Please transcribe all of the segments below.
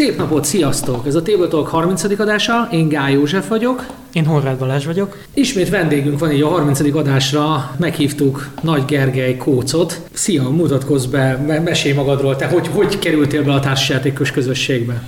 Szép napot, sziasztok! Ez a Tabletalk 30. adása, én Gály József vagyok. Én Horváth Balázs vagyok. Ismét vendégünk van így a 30. adásra, meghívtuk Nagy Gergely Kócot. Szia, mutatkozz be, mesélj magadról, te hogy, hogy kerültél be a társasjátékos közösségbe?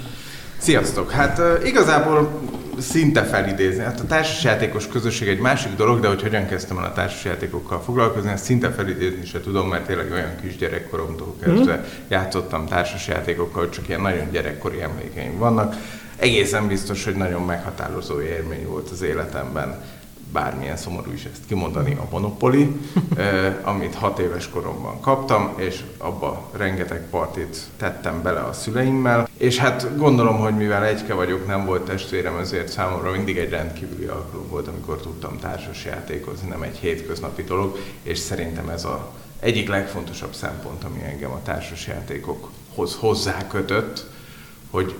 Sziasztok! Hát igazából szinte felidézni. Hát a társasjátékos közösség egy másik dolog, de hogy hogyan kezdtem el a társasjátékokkal foglalkozni, ezt szinte felidézni se tudom, mert tényleg olyan kis gyerekkoromtól kezdve mm. játszottam társasjátékokkal, csak ilyen nagyon gyerekkori emlékeim vannak. Egészen biztos, hogy nagyon meghatározó élmény volt az életemben bármilyen szomorú is ezt kimondani, a Monopoly, eh, amit hat éves koromban kaptam, és abba rengeteg partit tettem bele a szüleimmel, és hát gondolom, hogy mivel egyke vagyok, nem volt testvérem, ezért számomra mindig egy rendkívüli alkalom volt, amikor tudtam társas játékozni, nem egy hétköznapi dolog, és szerintem ez a egyik legfontosabb szempont, ami engem a társas játékokhoz hozzákötött, hogy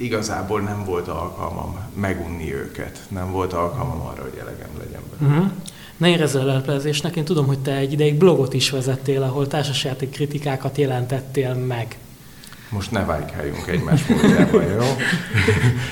igazából nem volt alkalmam megunni őket, nem volt alkalmam arra, hogy elegem legyen belőle. Uh-huh. Ne érezz elleplezésnek, én tudom, hogy te egy ideig blogot is vezettél, ahol társasjáték kritikákat jelentettél meg. Most ne vájkáljunk egymás módjába, jó?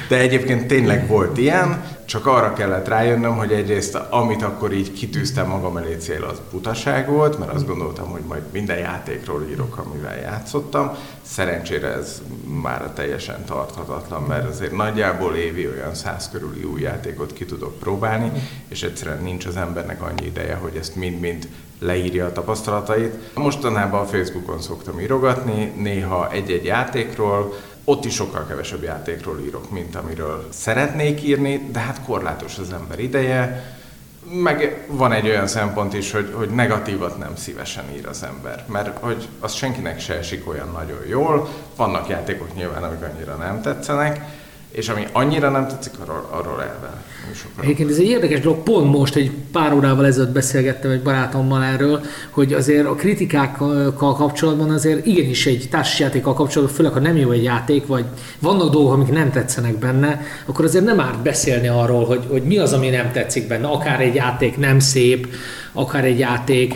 De egyébként tényleg volt ilyen, csak arra kellett rájönnöm, hogy egyrészt amit akkor így kitűztem magam elé cél, az butaság volt, mert azt gondoltam, hogy majd minden játékról írok, amivel játszottam. Szerencsére ez már teljesen tarthatatlan, mert azért nagyjából évi olyan száz körüli új játékot ki tudok próbálni, és egyszerűen nincs az embernek annyi ideje, hogy ezt mind-mind leírja a tapasztalatait. Mostanában a Facebookon szoktam írogatni, néha egy-egy játékról, ott is sokkal kevesebb játékról írok, mint amiről szeretnék írni, de hát korlátos az ember ideje, meg van egy olyan szempont is, hogy, hogy negatívat nem szívesen ír az ember, mert hogy az senkinek se esik olyan nagyon jól, vannak játékok nyilván, amik annyira nem tetszenek, és ami annyira nem tetszik, arról, arról elvel. Egyébként ez egy érdekes dolog, pont most egy pár órával ezelőtt beszélgettem egy barátommal erről, hogy azért a kritikákkal kapcsolatban azért igenis egy társasjátékkal kapcsolatban, főleg ha nem jó egy játék, vagy vannak dolgok, amik nem tetszenek benne, akkor azért nem árt beszélni arról, hogy, hogy mi az, ami nem tetszik benne. Akár egy játék nem szép, akár egy játék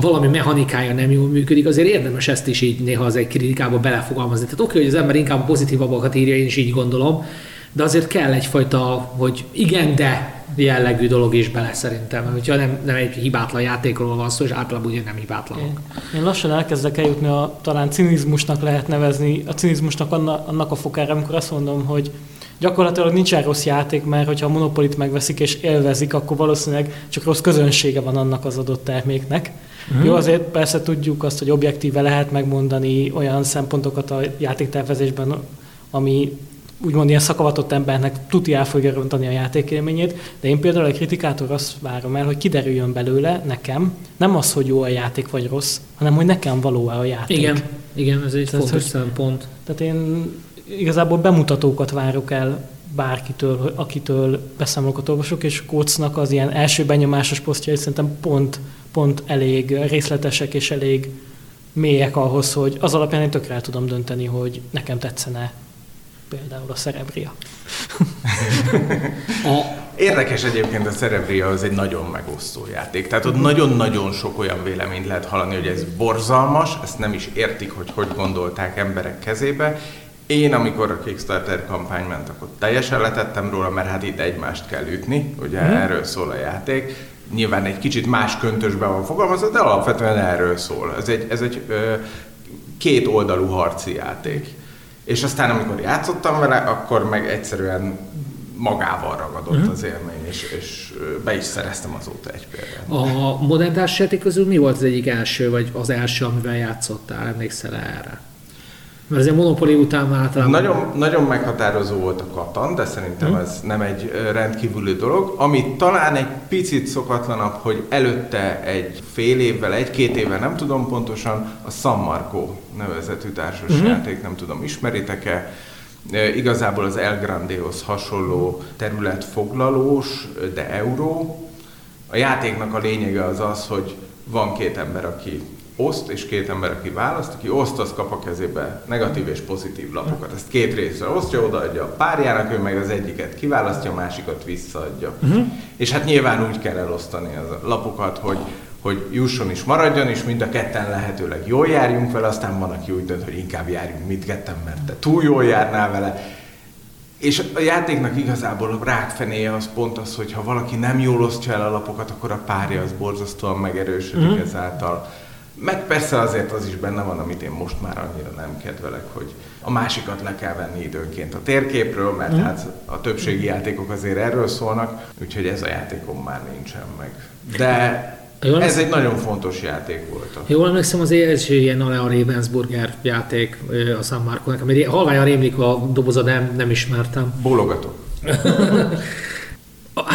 valami mechanikája nem jól működik, azért érdemes ezt is így néha az egy kritikába belefogalmazni. Tehát oké, hogy az ember inkább pozitívabbakat írja, én is így gondolom, de azért kell egyfajta, hogy igen, de jellegű dolog is bele szerintem, hogyha nem, nem egy hibátlan játékról van szó, és általában ugye nem hibátlanok. Én, én lassan elkezdek eljutni a talán cinizmusnak lehet nevezni, a cinizmusnak annak, annak a fokára, amikor azt mondom, hogy gyakorlatilag nincsen rossz játék, mert hogyha a monopolit megveszik és élvezik, akkor valószínűleg csak rossz közönsége van annak az adott terméknek. Uh-huh. Jó, azért persze tudjuk azt, hogy objektíve lehet megmondani olyan szempontokat a játéktervezésben, ami úgymond ilyen szakavatott embernek tuti el fogja rontani a játékélményét, de én például egy kritikátor azt várom el, hogy kiderüljön belőle nekem, nem az, hogy jó a játék vagy rossz, hanem hogy nekem való a játék. Igen, igen, ez egy tehát, fontos szempont. Tehát én igazából bemutatókat várok el bárkitől, akitől beszámolókat olvasok, és Kócnak az ilyen első benyomásos posztjai szerintem pont, pont elég részletesek és elég mélyek ahhoz, hogy az alapján én tökre el tudom dönteni, hogy nekem tetszene például a Cerebria. a... Érdekes egyébként a Cerebria az egy nagyon megosztó játék. Tehát ott nagyon-nagyon sok olyan véleményt lehet hallani, hogy ez borzalmas, ezt nem is értik, hogy hogy gondolták emberek kezébe, én, amikor a Kickstarter kampány ment, akkor teljesen letettem róla, mert hát itt egymást kell ütni, ugye hmm. erről szól a játék. Nyilván egy kicsit más köntösben van fogalmazva, de alapvetően erről szól. Ez egy, ez egy ö, két oldalú harci játék. És aztán, amikor játszottam vele, akkor meg egyszerűen magával ragadott uh-huh. az élmény, és, és be is szereztem azóta egy példát. A modern társasjáték közül mi volt az egyik első, vagy az első, amivel játszottál? Emlékszel erre? Mert azért Monopoly után általában... Nagyon, nagyon meghatározó volt a Katan, de szerintem hmm. ez nem egy rendkívüli dolog. Ami talán egy picit szokatlanabb, hogy előtte egy fél évvel, egy-két évvel, nem tudom pontosan, a San Marco nevezetű társasjáték, hmm. nem tudom, ismeritek-e? Igazából az El Grandehoz hasonló területfoglalós, de euró. A játéknak a lényege az az, hogy van két ember, aki oszt, és két ember, aki választ, aki oszt, az kap a kezébe negatív és pozitív lapokat. Ezt két részre osztja, odaadja a párjának, ő meg az egyiket kiválasztja, a másikat visszaadja. Uh-huh. És hát nyilván úgy kell elosztani a lapokat, hogy hogy jusson is, maradjon, és mind a ketten lehetőleg jól járjunk vele, aztán van, aki úgy dönt, hogy inkább járjunk mindketten, mert te túl jól járnál vele. És a játéknak igazából a rákfenéje az pont az, hogy ha valaki nem jól osztja el a lapokat, akkor a párja az borzasztóan megerősödik mm. ezáltal. Meg persze azért az is benne van, amit én most már annyira nem kedvelek, hogy a másikat le kell venni időnként a térképről, mert mm. hát a többségi játékok azért erről szólnak, úgyhogy ez a játékom már nincsen meg. De jól ez egy nagyon fontos játék volt. Jól emlékszem, az első ilyen Alea Ravensburger játék a San Marco-nak, ami halványan rémlik a doboza, nem, nem ismertem. Bólogatok.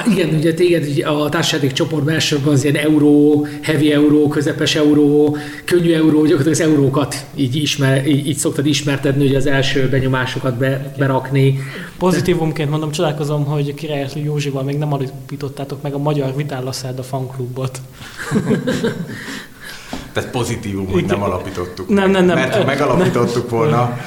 Igen, ugye téged a társasági csoportban elsősorban az ilyen euró, heavy euró, közepes euró, könnyű euró, gyakorlatilag az eurókat így, ismer, így, így szoktad ismertetni, ugye az első benyomásokat be, berakni. Pozitívumként mondom, csodálkozom, hogy Király Józsival még nem alapítottátok meg a Magyar Vitál a fanklubot. Tehát pozitívum, hogy nem alapítottuk. Nem, Nem, nem, Mert ha megalapítottuk volna...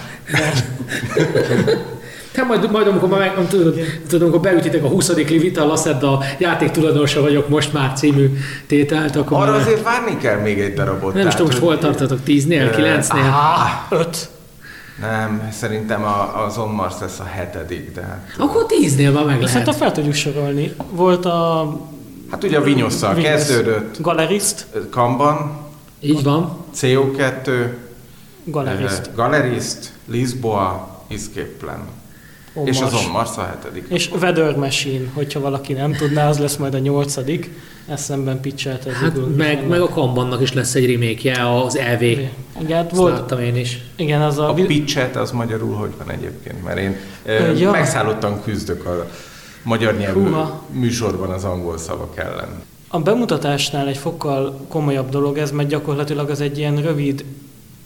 Te majd, majd amikor, majd, tudod, tudod, amikor beütitek a 20. Livita, Lassed a játék tulajdonosa vagyok most már című tételt, akkor Arra már... azért várni kell még egy darabot. Nem is tudom, most hol tartatok, 10-nél, 9-nél? 5. Nem, szerintem a, az On Mars lesz a hetedik, de hát... Akkor 10-nél van meg lehet. Szerintem fel tudjuk sorolni. Volt a... Hát ugye a Vinyosszal kezdődött. Galerist. Kamban. Így van. CO2. Galerist. Galerist, Lisboa, Escape Plan. On és az On Mars a hetedik. És Weather Machine, hogyha valaki nem tudná, az lesz majd a nyolcadik. Eszemben pitchelt egy hát meg, meg, a Kambannak is lesz egy remake az EV. Igen, hát volt, láttam én is. Igen, az a... A pitchet az magyarul hogy van egyébként? Mert én ja. megszállottan küzdök a magyar nyelvű Húha. műsorban az angol szavak ellen. A bemutatásnál egy fokkal komolyabb dolog ez, mert gyakorlatilag az egy ilyen rövid,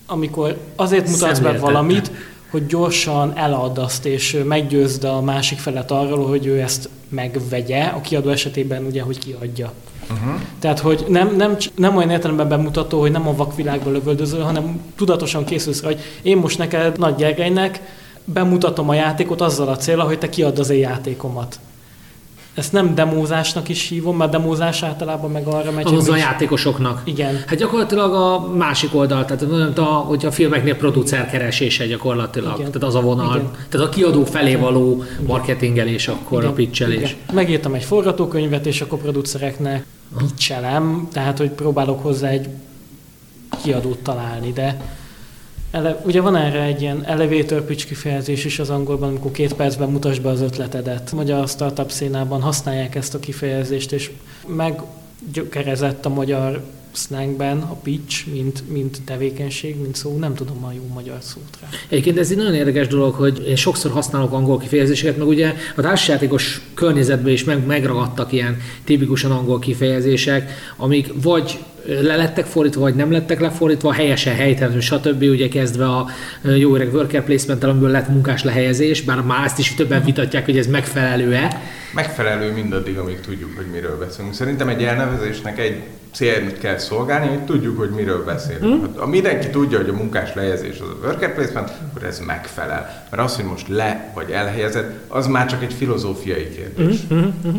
amikor azért mutatsz be valamit, hogy gyorsan elad azt, és meggyőzd a másik felet arról, hogy ő ezt megvegye, a kiadó esetében ugye, hogy kiadja. Uh-huh. Tehát, hogy nem, nem, nem olyan értelemben bemutató, hogy nem a vakvilágba lövöldözöl, hanem tudatosan készülsz hogy én most neked Nagy Gergelynek bemutatom a játékot azzal a célra, hogy te kiadd az én játékomat. Ezt nem demózásnak is hívom, mert demózás általában meg arra megy. Ahhoz a játékosoknak. Igen. Hát gyakorlatilag a másik oldal, tehát a, hogy a filmeknél producer keresése gyakorlatilag. Igen. Tehát az a vonal. Igen. Tehát a kiadó felé való marketingelés, akkor Igen. a pitchelés. Igen. Megírtam egy forgatókönyvet, és akkor producereknek pitchelem, tehát hogy próbálok hozzá egy kiadót találni, de Ele, ugye van erre egy ilyen elevator pitch kifejezés is az angolban, amikor két percben mutasd be az ötletedet. Magyar startup színában használják ezt a kifejezést, és meggyökerezett a magyar slangben a pitch, mint, mint tevékenység, mint szó, nem tudom a jó magyar szót rá. Egyébként ez egy nagyon érdekes dolog, hogy én sokszor használok angol kifejezéseket, meg ugye a társasjátékos környezetben is meg, megragadtak ilyen tipikusan angol kifejezések, amik vagy le lettek fordítva, vagy nem lettek lefordítva, helyesen, helytelenül, stb. Ugye kezdve a jó öreg worker placement amiből lett munkás lehelyezés, bár már ezt is többen vitatják, hogy ez megfelelő-e. Megfelelő mindaddig, amíg tudjuk, hogy miről beszélünk. Szerintem egy elnevezésnek egy célt kell szolgálni, hogy tudjuk, hogy miről beszélünk. Mm. Ha mindenki tudja, hogy a munkás lehelyezés az a worker placement, akkor ez megfelel. Mert az, hogy most le vagy elhelyezed, az már csak egy filozófiai kérdés. Mm-hmm.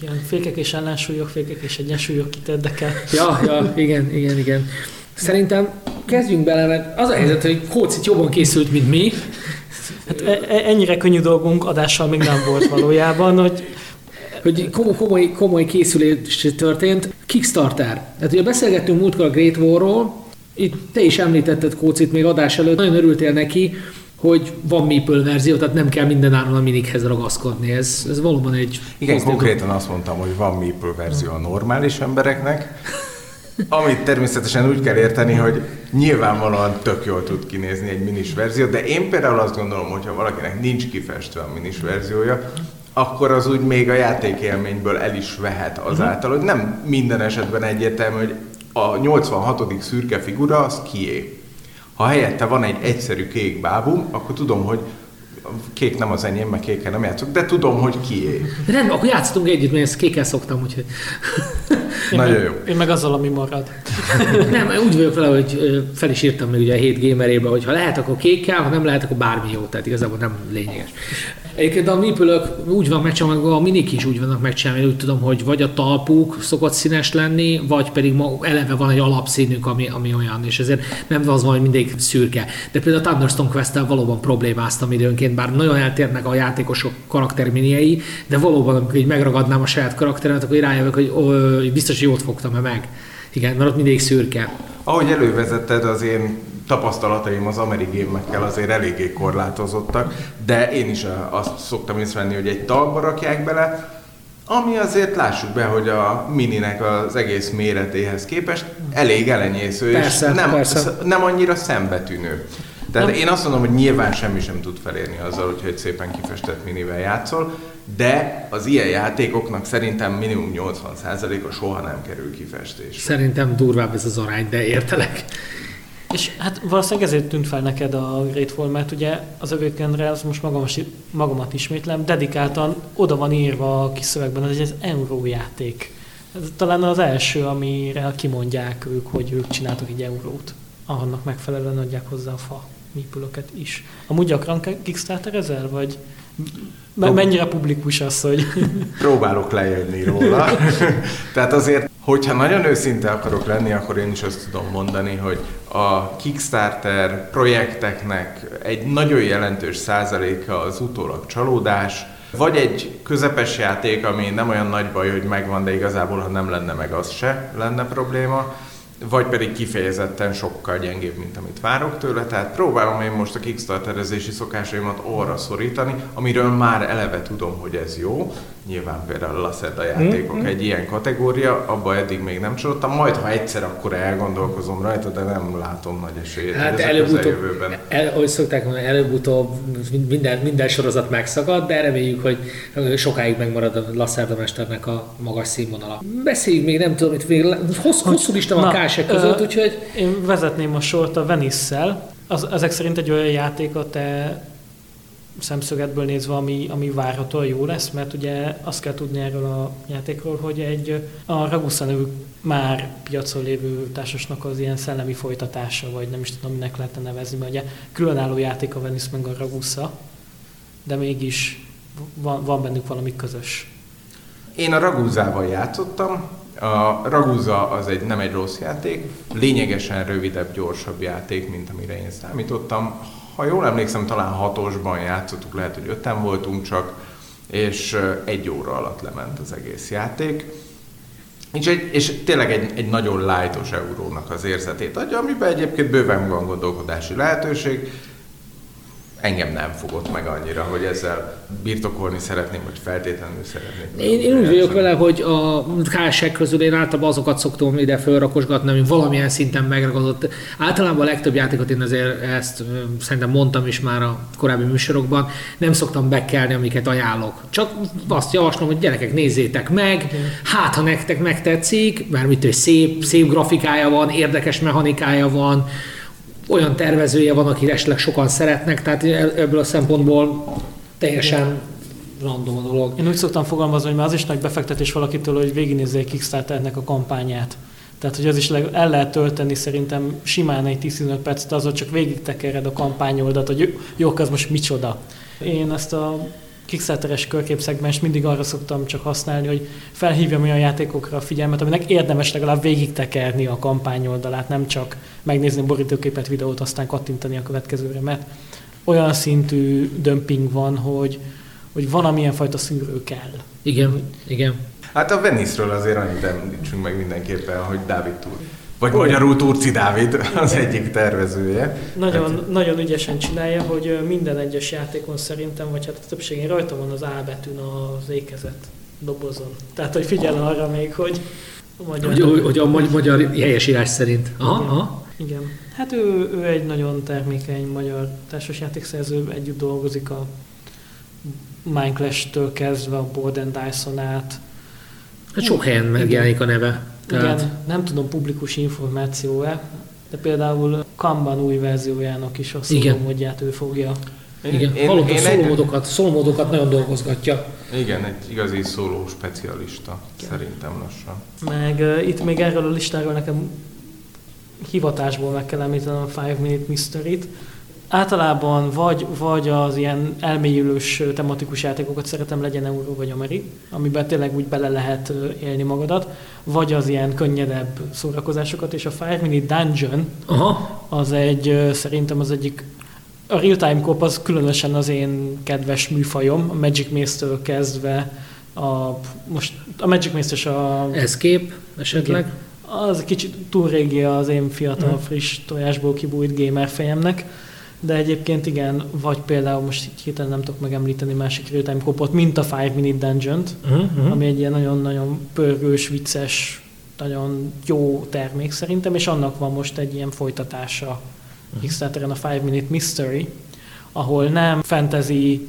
Igen, fékek és ellensúlyok, fékek és egyensúlyok kit érdekel. Ja, ja, igen, igen, igen. Szerintem kezdjünk bele, mert az a helyzet, hogy Kócit jobban készült, mint mi. Hát e, e, ennyire könnyű dolgunk adással még nem volt valójában, hogy hogy komoly, komoly, komoly készülés történt. Kickstarter. Hát ugye beszélgettünk múltkor a Great War-ról, itt te is említetted Kócit még adás előtt, nagyon örültél neki, hogy van Meeple verzió, tehát nem kell minden áron a minikhez ragaszkodni. Ez, ez valóban egy... Igen, konkrétan azt mondtam, hogy van Meeple verzió a normális embereknek, amit természetesen úgy kell érteni, hogy nyilvánvalóan tök jól tud kinézni egy minis verzió, de én például azt gondolom, hogy ha valakinek nincs kifestve a minis verziója, akkor az úgy még a játékélményből el is vehet azáltal, hogy nem minden esetben egyértelmű, hogy a 86. szürke figura az kié. Ha helyette van egy egyszerű kék bábum, akkor tudom, hogy kék nem az enyém, mert kékkel nem játszok, de tudom, hogy kié. Rendben, akkor játszottunk együtt, mert ezt kékkel szoktam, úgyhogy... Én Nagyon meg, jó. Én meg azzal, ami marad. nem, úgy vagyok vele, hogy fel is írtam még ugye a 7 gamerébe, hogy ha lehet, akkor kékkel, ha nem lehet, akkor bármi jó, tehát igazából nem lényeges. Egyébként a műpülök úgy van megcsinálva, a minik is úgy vannak megcsinálva, úgy tudom, hogy vagy a talpuk szokott színes lenni, vagy pedig ma eleve van egy alapszínük, ami, ami olyan, és ezért nem az van, hogy mindig szürke. De például a Thunderstone quest valóban problémáztam időnként, bár nagyon eltérnek a játékosok karakterminiei, de valóban, amikor így megragadnám a saját karakteremet, akkor rájövök, hogy ó, biztos, hogy jót fogtam-e meg. Igen, mert ott mindig szürke. Ahogy elővezetted, az én tapasztalataim az amerigémekkel azért eléggé korlátozottak, de én is azt szoktam észrevenni, hogy egy talba rakják bele, ami azért lássuk be, hogy a mininek az egész méretéhez képest elég elenyésző, persze, és nem, persze. nem annyira szembetűnő. Tehát nem. én azt mondom, hogy nyilván semmi sem tud felérni azzal, hogyha egy szépen kifestett minivel játszol, de az ilyen játékoknak szerintem minimum 80%-a soha nem kerül kifestésre. Szerintem durvább ez az arány, de értelek. És hát valószínűleg ezért tűnt fel neked a Grateful, mert ugye az övőkenre, az most magam, magamat ismétlem, dedikáltan oda van írva a kis szövegben, hogy ez eurójáték. Ez talán az első, amire kimondják ők, hogy ők csináltak egy eurót. Annak megfelelően adják hozzá a fa műpülöket is. Amúgy gyakran Kickstarter ezzel, vagy mennyire publikus az, hogy... Próbálok lejönni róla. Tehát azért, hogyha nagyon őszinte akarok lenni, akkor én is azt tudom mondani, hogy a Kickstarter projekteknek egy nagyon jelentős százaléka az utólag csalódás, vagy egy közepes játék, ami nem olyan nagy baj, hogy megvan, de igazából, ha nem lenne meg, az se lenne probléma vagy pedig kifejezetten sokkal gyengébb, mint amit várok tőle. Tehát próbálom én most a kickstarterezési szokásaimat arra szorítani, amiről már eleve tudom, hogy ez jó. Nyilván például a Lacerda játékok mm-hmm. egy ilyen kategória, abba eddig még nem csalódtam, majd ha egyszer akkor elgondolkozom rajta, de nem látom nagy esélyt, hát előbb-utóbb, el, ahogy szokták mondani, előbb-utóbb minden, minden sorozat megszakad, de reméljük, hogy sokáig megmarad a Lacerda mesternek a magas színvonala. Beszéljük még, nem tudom, itt még hosszú, hosszú lista van mások között, úgyhogy... Én vezetném a sort a Venice-szel. Az, ezek szerint egy olyan játék a te szemszögetből nézve, ami, ami várhatóan jó lesz, mert ugye azt kell tudni erről a játékról, hogy egy a Ragusa nevű már piacon lévő társasnak az ilyen szellemi folytatása, vagy nem is tudom, minek lehetne nevezni, mert ugye különálló játék a Venice meg a Ragusa, de mégis van, van bennük valami közös. Én a Raguzával játszottam, a Ragusa az egy, nem egy rossz játék, lényegesen rövidebb, gyorsabb játék, mint amire én számítottam. Ha jól emlékszem, talán hatosban játszottuk, lehet, hogy öten voltunk csak, és egy óra alatt lement az egész játék. És, egy, és tényleg egy, egy nagyon lájtos eurónak az érzetét adja, amiben egyébként bőven van gondolkodási lehetőség, engem nem fogott meg annyira, hogy ezzel birtokolni szeretném, vagy feltétlenül szeretném. Én, én úgy vagyok vele, hogy a kálság közül én általában azokat szoktam ide felrakosgatni, ami valamilyen szinten megragadott. Általában a legtöbb játékot én azért ezt szerintem mondtam is már a korábbi műsorokban, nem szoktam bekelni, amiket ajánlok. Csak azt javaslom, hogy gyerekek nézzétek meg, hát ha nektek megtetszik, mert mit szép, szép grafikája van, érdekes mechanikája van, olyan tervezője van, akire esetleg sokan szeretnek, tehát ebből a szempontból teljesen random a dolog. Én úgy szoktam fogalmazni, hogy már az is nagy befektetés valakitől, hogy végignézze egy Kickstarternek a kampányát. Tehát, hogy az is el lehet tölteni szerintem simán egy 10-15 percet, azon csak végig tekered a kampányoldat, hogy jó, az most micsoda. Én ezt a Kickstarteres körképszegmens mindig arra szoktam csak használni, hogy felhívjam olyan játékokra a figyelmet, aminek érdemes legalább végig tekerni a kampányoldalát, nem csak megnézni a borítóképet, videót, aztán kattintani a következőre, mert olyan szintű dömping van, hogy, hogy van, amilyen fajta szűrő kell. Igen, igen. Hát a Venice-ről azért annyit említsünk meg mindenképpen, hogy Dávid túl vagy oh. magyarul Turci Dávid az egyik tervezője. Nagyon, hát... nagyon ügyesen csinálja, hogy minden egyes játékon szerintem, vagy hát a többségén rajta van az A betűn az ékezet dobozon. Tehát, hogy figyel arra még, hogy a magyar... Hogy, hogy a magyar helyesírás szerint. Aha, Igen. aha. Igen. Hát ő, ő egy nagyon termékeny magyar társasjátékszerző, együtt dolgozik a Minecraft-től kezdve a Board and Dyson át. Hát sok helyen megjelenik a neve. Tehát... Igen, nem tudom publikus információ-e, de például Kanban új verziójának is a szólómódját ő fogja. Igen, én, hallottam én szólómódokat, egy... nagyon dolgozgatja. Igen, egy igazi szóló specialista, Igen. szerintem lassan. Meg uh, itt még erről a listáról nekem hivatásból meg kell említenem a Five Minute Mystery-t. Általában vagy, vagy az ilyen elmélyülős tematikus játékokat szeretem, legyen euró vagy ameri, amiben tényleg úgy bele lehet élni magadat, vagy az ilyen könnyedebb szórakozásokat, és a Five Minute Dungeon Aha. az egy, szerintem az egyik a real-time cop az különösen az én kedves műfajom, a Magic Maze-től kezdve a, most a Magic Maze és a... Escape esetleg? Igen, az kicsit túl régi az én fiatal, mm. friss tojásból kibújt gamer fejemnek, de egyébként igen, vagy például most így hirtelen nem tudok megemlíteni másik real-time kopot, mint a Five Minute Dungeon-t, mm-hmm. ami egy ilyen nagyon-nagyon pörgős, vicces, nagyon jó termék szerintem, és annak van most egy ilyen folytatása Kickstarteren a Five Minute Mystery, ahol nem fantasy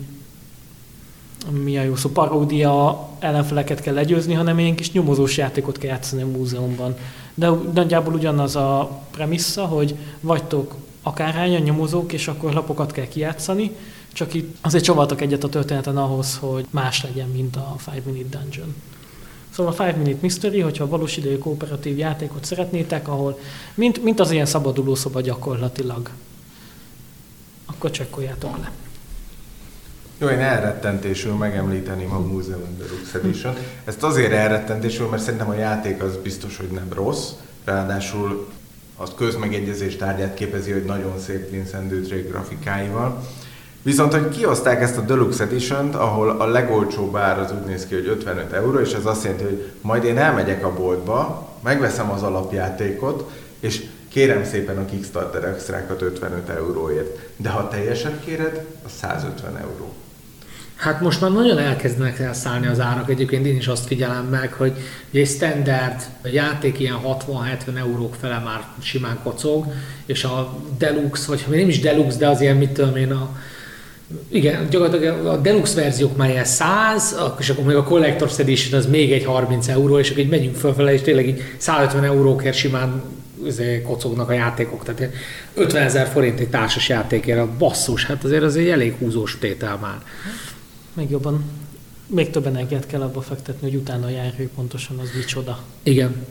mi a jó szó, paródia ellenfeleket kell legyőzni, hanem ilyen kis nyomozós játékot kell játszani a múzeumban. De nagyjából ugyanaz a premissza, hogy vagytok akárhányan nyomozók, és akkor lapokat kell kijátszani, csak itt azért csavartak egyet a történeten ahhoz, hogy más legyen, mint a Five Minute Dungeon. Szóval a Five Minute Mystery, hogyha valós idejű kooperatív játékot szeretnétek, ahol mint, mint az ilyen szabaduló szoba gyakorlatilag, akkor csekkoljátok le. Jó, én elrettentésül megemlíteném a Museum Deluxe Edition. Ezt azért elrettentésül, mert szerintem a játék az biztos, hogy nem rossz, ráadásul az közmegegyezés tárgyát képezi, hogy nagyon szép Vincent Dutré grafikáival. Viszont, hogy kioszták ezt a Deluxe edition ahol a legolcsóbb ár az úgy néz ki, hogy 55 euró, és ez azt jelenti, hogy majd én elmegyek a boltba, megveszem az alapjátékot, és kérem szépen a Kickstarter extrákat 55 euróért. De ha teljeset kéred, az 150 euró. Hát most már nagyon elkezdenek elszállni az árak, egyébként én is azt figyelem meg, hogy egy standard játék ilyen 60-70 eurók fele már simán kocog, és a deluxe, vagy nem is deluxe, de az ilyen, mit tudom én, a igen, gyakorlatilag a deluxe verziók már ilyen 100, és akkor még a Collector's Edition az még egy 30 euró, és akkor így megyünk fölfele, és tényleg így 150 eurókért simán izé, kocognak a játékok, tehát 50 ezer forint egy társas játékért, a basszus, hát azért az egy elég húzós tétel már. Még jobban, még több energiát kell abba fektetni, hogy utána járjuk pontosan az micsoda. Igen.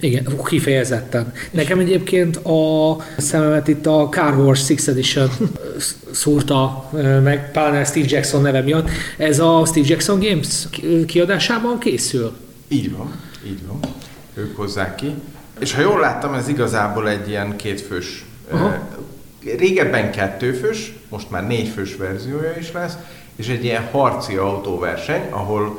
Igen, kifejezetten. Nekem egyébként a szememet itt a Car Wars 6 Edition szúrta meg, pláne Steve Jackson neve miatt. Ez a Steve Jackson Games kiadásában készül? Így van, így van. Ők hozzák ki. És ha jól láttam, ez igazából egy ilyen kétfős, Aha. régebben kettőfős, most már négyfős verziója is lesz, és egy ilyen harci autóverseny, ahol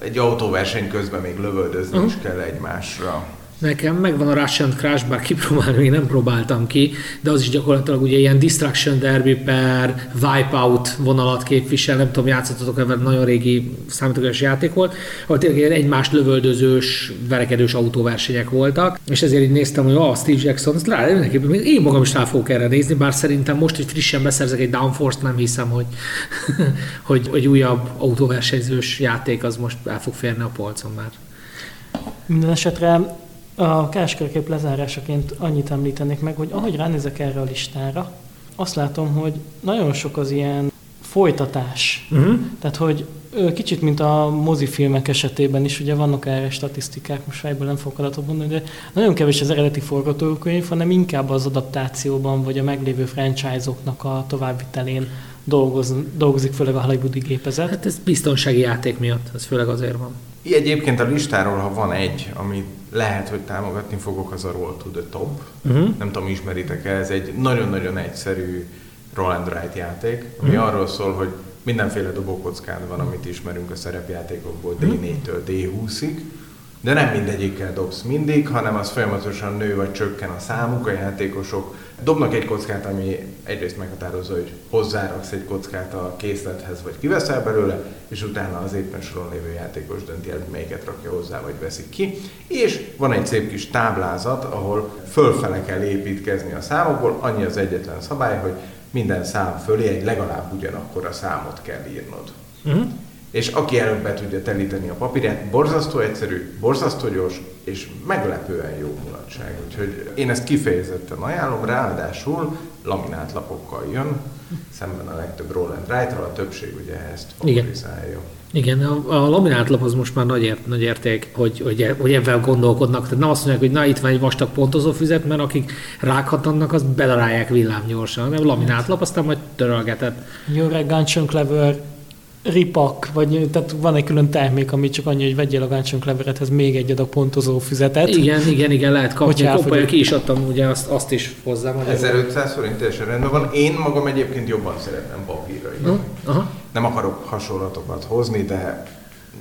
egy autóverseny közben még lövöldözni uh-huh. is kell egymásra. Nekem megvan a Russian Crash, bár kipróbálni még nem próbáltam ki, de az is gyakorlatilag ugye ilyen Destruction Derby per Wipeout vonalat képvisel, nem tudom, játszottatok ebben nagyon régi számítógépes játék volt, ahol tényleg egymást lövöldözős, verekedős autóversenyek voltak, és ezért így néztem, hogy a Steve Jackson, ezt rá, én magam is rá fogok erre nézni, bár szerintem most, hogy frissen beszerzek egy Downforce-t, nem hiszem, hogy, hogy, hogy újabb autóversenyzős játék az most el fog férni a polcon már. Minden esetre a kereskedőkép lezárásaként annyit említenék meg, hogy ahogy ránézek erre a listára, azt látom, hogy nagyon sok az ilyen folytatás. Uh-huh. Tehát, hogy kicsit, mint a mozifilmek esetében is, ugye vannak erre statisztikák, most fejből nem fogok adatot mondani, de nagyon kevés az eredeti forgatókönyv, hanem inkább az adaptációban, vagy a meglévő franchise-oknak a továbbvitelén dolgoz, dolgozik, főleg a hollywoodi gépezet. Hát ez biztonsági játék miatt, ez főleg azért van. Egyébként a listáról, ha van egy, ami lehet, hogy támogatni fogok, az a Roll to the Top. Uh-huh. Nem tudom, ismeritek-e, ez egy nagyon-nagyon egyszerű roll and write játék, ami uh-huh. arról szól, hogy mindenféle dobókockád van, amit ismerünk a szerepjátékokból D4-től D20-ig, de nem mindegyikkel dobsz mindig, hanem az folyamatosan nő vagy csökken a számuk, a játékosok dobnak egy kockát, ami egyrészt meghatározza, hogy hozzáraksz egy kockát a készlethez, vagy kiveszel belőle, és utána az éppen soron lévő játékos dönti el, hogy melyiket rakja hozzá, vagy veszik ki. És van egy szép kis táblázat, ahol fölfele kell építkezni a számokból, annyi az egyetlen szabály, hogy minden szám fölé egy legalább ugyanakkor a számot kell írnod. Uh-huh és aki előbb be tudja telíteni a papírját, borzasztó egyszerű, borzasztó gyors, és meglepően jó mulatság. Úgyhogy én ezt kifejezetten ajánlom, ráadásul laminált lapokkal jön, szemben a legtöbb roll and write a többség ugye ezt favorizálja. Igen, a, a laminált lap az most már nagy, ért, nagy érték, hogy, hogy, hogy ebben gondolkodnak. Tehát nem azt mondják, hogy na itt van egy vastag pontozó füzet, mert akik rákhatannak, azt bedarálják villámgyorsan, hanem laminált lap, aztán majd törölgetett. Jó Gunchon Clever ripak, vagy tehát van egy külön termék, ami csak annyi, hogy vegyél a Gunchon Cleverethez még egy adag pontozó füzetet. Igen, igen, igen, lehet kapni. Elfogyott. ki is adtam ugye azt, azt is hozzá. magyarul. 1500 forint teljesen rendben van. Én magam egyébként jobban szeretem papírra. Aha, aha. Nem akarok hasonlatokat hozni, de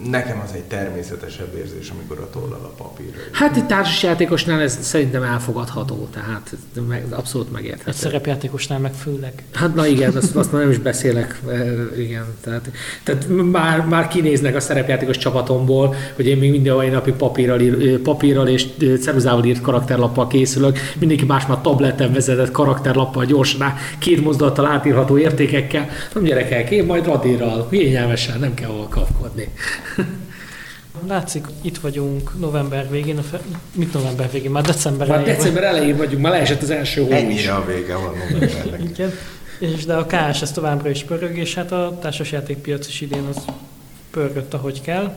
nekem az egy természetesebb érzés, amikor a tollal a papírra ír. Hát itt társasjátékosnál ez szerintem elfogadható, tehát meg, abszolút Egy megérthető. szerepjátékosnál meg főleg. Hát na igen, azt, azt már nem is beszélek, e, igen. Tehát, tehát már, már kinéznek a szerepjátékos csapatomból, hogy én még minden mai napig papírral, ír, papírral és ceruzával írt karakterlappal készülök, mindenki más már tableten vezetett karakterlappal gyorsan, két mozdulattal átírható értékekkel. Nem gyerekek, én majd radírral, kényelmesen, nem kell hol kapkodni. Látszik, itt vagyunk november végén, a fe... mit november végén? Már december Már elején december elején vagyunk, már leesett az első hó is. A vége van novembernek. Igen. És de a KS ez továbbra is pörög, és hát a társasjátékpiac is idén az pörgött, ahogy kell.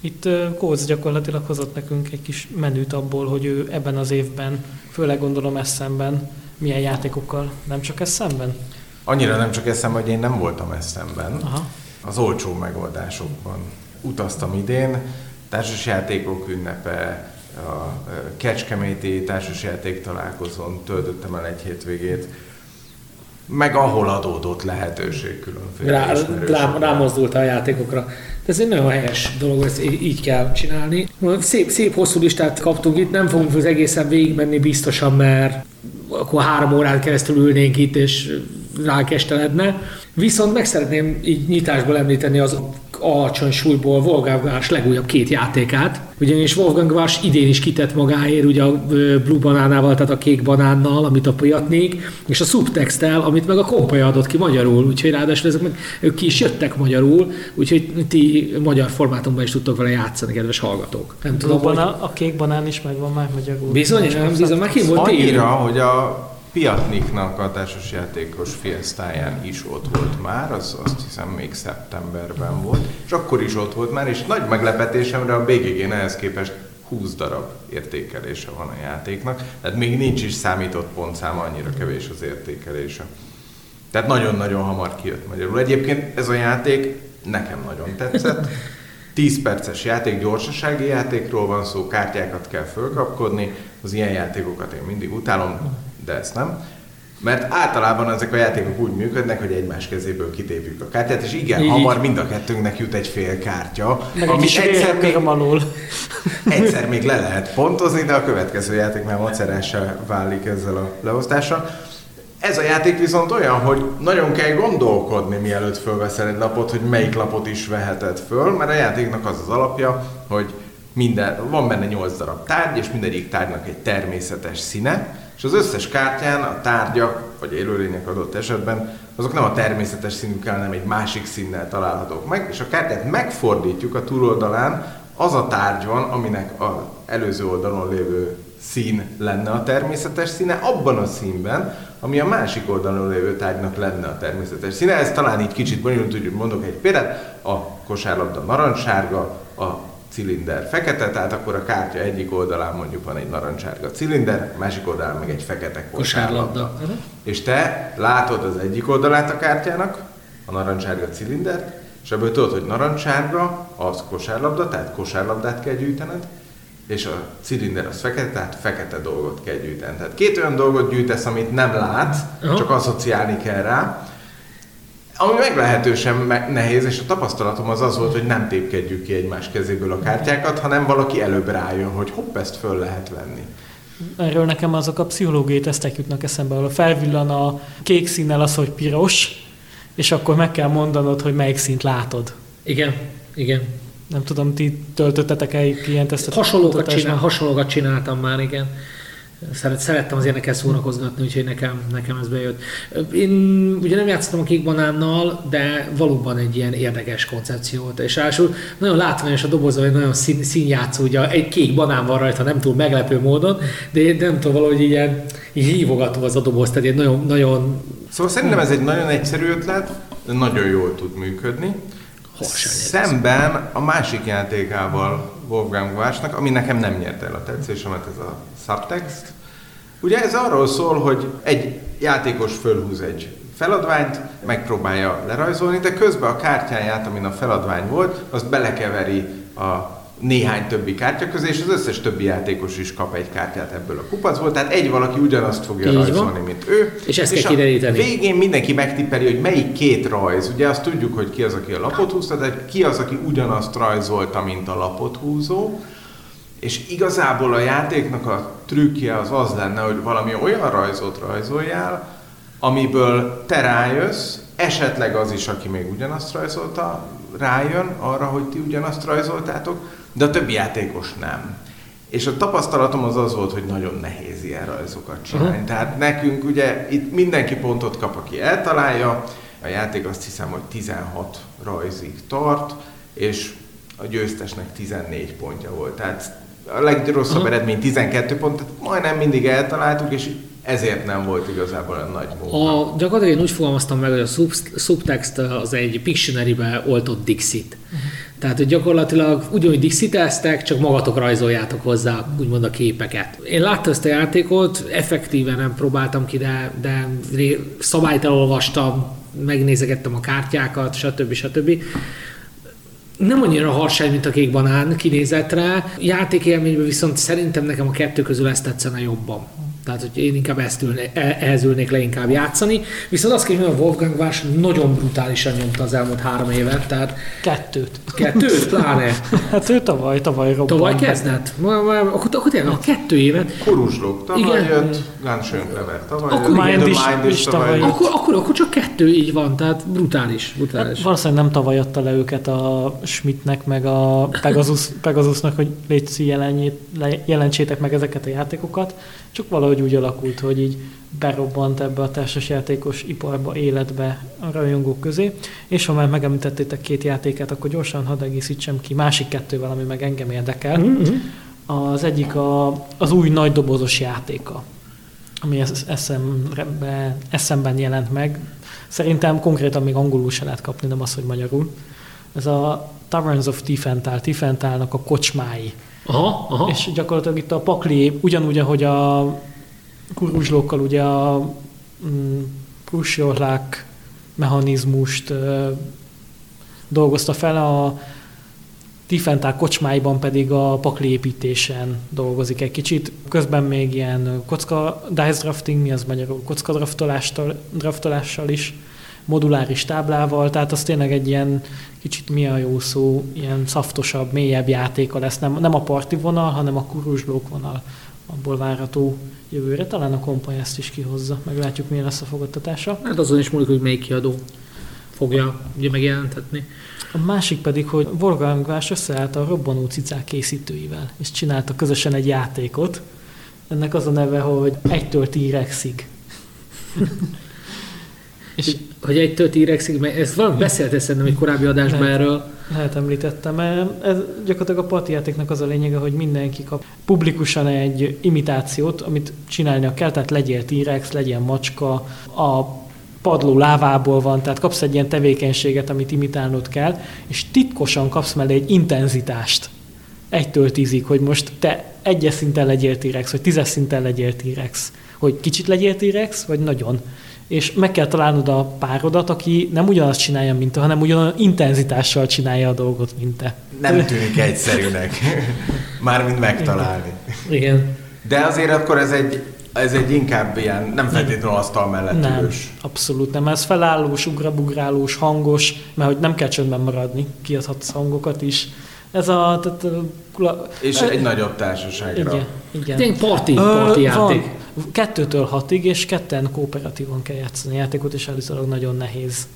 Itt Kóz gyakorlatilag hozott nekünk egy kis menüt abból, hogy ő ebben az évben, főleg gondolom eszemben, milyen játékokkal, nem csak eszemben? Annyira nem csak eszem, hogy én nem voltam eszemben. Aha. Az olcsó megoldásokban utaztam idén. Társasjátékok ünnepe, a Kecskeméti társasjáték találkozón töltöttem el egy hétvégét, meg ahol adódott lehetőség különféle rá, rá, rámozdult a játékokra. De ez egy nagyon helyes dolog, ezt így kell csinálni. Szép, szép hosszú listát kaptunk itt, nem fogunk az egészen végigmenni biztosan, mert akkor három órán keresztül ülnénk itt, és ránk esteledne. Viszont meg szeretném így nyitásból említeni az alacsony súlyból Wolfgang Vars legújabb két játékát, ugyanis Wolfgang Vars idén is kitett magáért, ugye a Blue Banánával, tehát a kék banánnal, amit a Pojatnék, és a Subtextel, amit meg a Kompolya adott ki magyarul, úgyhogy ráadásul ezek meg ők ki is jöttek magyarul, úgyhogy ti magyar formátumban is tudtok vele játszani, kedves hallgatók. Nem tudom, Tudom, hogy... a, a kék banán is megvan már magyarul. Bizony, nem, bizony, már ki volt Annyira, hogy a Piatniknak a társasjátékos fiesztáján is ott volt már, az azt hiszem még szeptemberben volt, és akkor is ott volt már, és nagy meglepetésemre a BGG-n ehhez képest 20 darab értékelése van a játéknak, tehát még nincs is számított pontszáma, annyira kevés az értékelése. Tehát nagyon-nagyon hamar kijött magyarul. Egyébként ez a játék nekem nagyon tetszett. 10 perces játék, gyorsasági játékról van szó, kártyákat kell fölkapkodni, az ilyen játékokat én mindig utálom, de ezt nem. Mert általában ezek a játékok úgy működnek, hogy egymás kezéből kitépjük a kártyát, és igen, Így. hamar mind a kettőnknek jut egy fél kártya, Meg kis egyszer még, alól. egyszer még le lehet pontozni, de a következő játék már macerássá válik ezzel a leosztással. Ez a játék viszont olyan, hogy nagyon kell gondolkodni, mielőtt fölveszel egy lapot, hogy melyik lapot is veheted föl, mert a játéknak az az alapja, hogy minden, van benne 8 darab tárgy, és mindegyik tárgynak egy természetes színe, és az összes kártyán a tárgyak, vagy élőlények adott esetben, azok nem a természetes színükkel, hanem egy másik színnel találhatók meg, és a kártyát megfordítjuk a túloldalán, az a tárgy van, aminek az előző oldalon lévő szín lenne a természetes színe, abban a színben, ami a másik oldalon lévő tárgynak lenne a természetes színe. Ez talán így kicsit bonyolult, hogy mondok egy példát. A kosárlabda narancssárga, a cilinder fekete, tehát akkor a kártya egyik oldalán mondjuk van egy narancssárga cilinder, másik oldalán meg egy fekete kosárlabda. Aha. És te látod az egyik oldalát a kártyának, a narancssárga cilindert, és ebből tudod, hogy narancssárga az kosárlabda, tehát kosárlabdát kell gyűjtened, és a cilinder az fekete, tehát fekete dolgot kell gyűjteni. Tehát két olyan dolgot gyűjtesz, amit nem látsz, Aha. csak asszociálni kell rá, ami meglehetősen me- nehéz, és a tapasztalatom az az volt, hogy nem tépkedjük ki egymás kezéből a kártyákat, hanem valaki előbb rájön, hogy hopp, ezt föl lehet venni. Erről nekem azok a pszichológiai tesztek jutnak eszembe, ahol felvillan a kék színnel az, hogy piros, és akkor meg kell mondanod, hogy melyik színt látod. Igen, igen. Nem tudom, ti töltöttetek el ilyen tesztet? Hasonlókat, csinál, hasonlókat csináltam már, igen. Szeret, szerettem az ilyenekkel szórakozgatni, úgyhogy nekem, nekem ez bejött. Én ugye nem játszottam a kék banánnal, de valóban egy ilyen érdekes koncepció volt. És ráadásul nagyon látványos a doboza, hogy nagyon szín, színjátszó, ugye egy kék banán van rajta, nem túl meglepő módon, de, nem tudom, valahogy ilyen így hívogató az a doboz, tehát ilyen nagyon, nagyon Szóval szerintem ez egy nagyon egyszerű ötlet, de nagyon jól tud működni. Szemben a másik játékával Wolfgang Vásnak, ami nekem nem nyerte el a tetszésemet, ez a subtext. Ugye ez arról szól, hogy egy játékos fölhúz egy feladványt, megpróbálja lerajzolni, de közben a kártyáját, amin a feladvány volt, azt belekeveri a néhány többi kártya közé, és az összes többi játékos is kap egy kártyát ebből a kupacból, tehát egy valaki ugyanazt fogja Így rajzolni, van. mint ő. És ezt és kell kideríteni. végén mindenki megtippeli, hogy melyik két rajz. Ugye azt tudjuk, hogy ki az, aki a lapot húzta, de ki az, aki ugyanazt rajzolta, mint a lapot húzó. És igazából a játéknak a trükkje az az lenne, hogy valami olyan rajzot rajzoljál, amiből te rájössz, esetleg az is, aki még ugyanazt rajzolta, rájön arra, hogy ti ugyanazt rajzoltátok, de a többi játékos nem. És a tapasztalatom az az volt, hogy nagyon nehéz ilyen rajzokat csinálni. Uh-huh. Tehát nekünk ugye itt mindenki pontot kap, aki eltalálja, a játék azt hiszem, hogy 16 rajzig tart, és a győztesnek 14 pontja volt. Tehát a legrosszabb uh-huh. eredmény 12 pont, tehát majdnem mindig eltaláltuk, és ezért nem volt igazából olyan nagy munka. A, gyakorlatilag én úgy fogalmaztam meg, hogy a subtext az egy Pictionary-be oltott Dixit. Uh-huh. Tehát, hogy gyakorlatilag ugyanúgy dixiteztek, csak magatok rajzoljátok hozzá úgymond a képeket. Én láttam ezt a játékot, effektíven nem próbáltam ki, de, de szabályt elolvastam, megnézegettem a kártyákat, stb. stb. Nem annyira harsány, mint a kék banán kinézetre. Játékélményben viszont szerintem nekem a kettő közül ezt tetszene jobban. Tehát, hogy én inkább ezt ülné, e, ehhez ülnék le inkább játszani. Viszont azt kell, hogy a Wolfgang Vás nagyon brutálisan nyomta az elmúlt három évet. Tehát Kettőt. Kettőt, pláne. hát ő tavaly, tavaly robbant. Tavaly kezdett? Akkor, akkor tényleg a kettő évet. Kuruzslók tavaly Igen. jött, Gunshön Clever tavaly akkor jött, Mind, is, Mind is tavaly, tavaly akkor, akkor, akkor, csak kettő így van, tehát brutális. brutális. Hát valószínűleg nem tavaly adta le őket a Schmidtnek, meg a Pegasus, Pegasusnak, hogy légy jelentsétek meg ezeket a játékokat csak valahogy úgy alakult, hogy így berobbant ebbe a társasjátékos iparba, életbe a rajongók közé. És ha már megemlítettétek két játékát, akkor gyorsan hadd egészítsem ki másik kettővel, ami meg engem érdekel. Mm-hmm. Az egyik a, az új nagy dobozos játéka, ami eszembe, eszemben jelent meg. Szerintem konkrétan még angolul se lehet kapni, nem az, hogy magyarul. Ez a Taverns of Tiefenthal, Tiefenthalnak a kocsmái Aha, aha. És gyakorlatilag itt a pakli, ugyanúgy, ahogy a kuruzslókkal ugye a mm, mechanizmust dolgozta fel, a Tiefenthal kocsmáiban pedig a pakli építésen dolgozik egy kicsit. Közben még ilyen kocka dice drafting, mi az magyarul, kocka draftolással is moduláris táblával, tehát az tényleg egy ilyen kicsit mi a jó szó, ilyen szaftosabb, mélyebb játéka lesz, nem, nem a parti vonal, hanem a kuruzslók vonal abból várható jövőre. Talán a kompany ezt is kihozza, meglátjuk milyen lesz a fogadtatása. Hát azon is múlik, hogy melyik kiadó fogja ugye megjelentetni. A másik pedig, hogy Wolfgang Vás összeállt a robbanó cicák készítőivel, és csinálta közösen egy játékot. Ennek az a neve, hogy egytől T-Rexig. és hogy egy tört írexig, mert ezt valami beszélt szerintem egy korábbi adásban erről. Lehet említettem, ez gyakorlatilag a partijátéknak az a lényege, hogy mindenki kap publikusan egy imitációt, amit csinálnia kell, tehát legyél T-rex, legyen macska, a padló lávából van, tehát kapsz egy ilyen tevékenységet, amit imitálnod kell, és titkosan kapsz mellé egy intenzitást. Egytől tízig, hogy most te egyes szinten legyél T-rex, vagy tízes szinten legyél T-rex. Hogy kicsit legyél T-rex, vagy nagyon és meg kell találnod a párodat, aki nem ugyanazt csinálja, mint te, hanem ugyanolyan intenzitással csinálja a dolgot, mint te. Nem tűnik egyszerűnek. Mármint megtalálni. Igen. De azért akkor ez egy, ez egy inkább ilyen, nem feltétlenül asztal mellett nem, ülős. abszolút nem. Ez felállós, ugrabugrálós, hangos, mert hogy nem kell csöndben maradni, kiadhatsz hangokat is. Ez a... Tehát, és egy nagyobb társaságra. Igen, igen. Tényleg parti, parti játék. Van kettőtől hatig, és ketten kooperatívan kell játszani a játékot, és állítólag nagyon nehéz.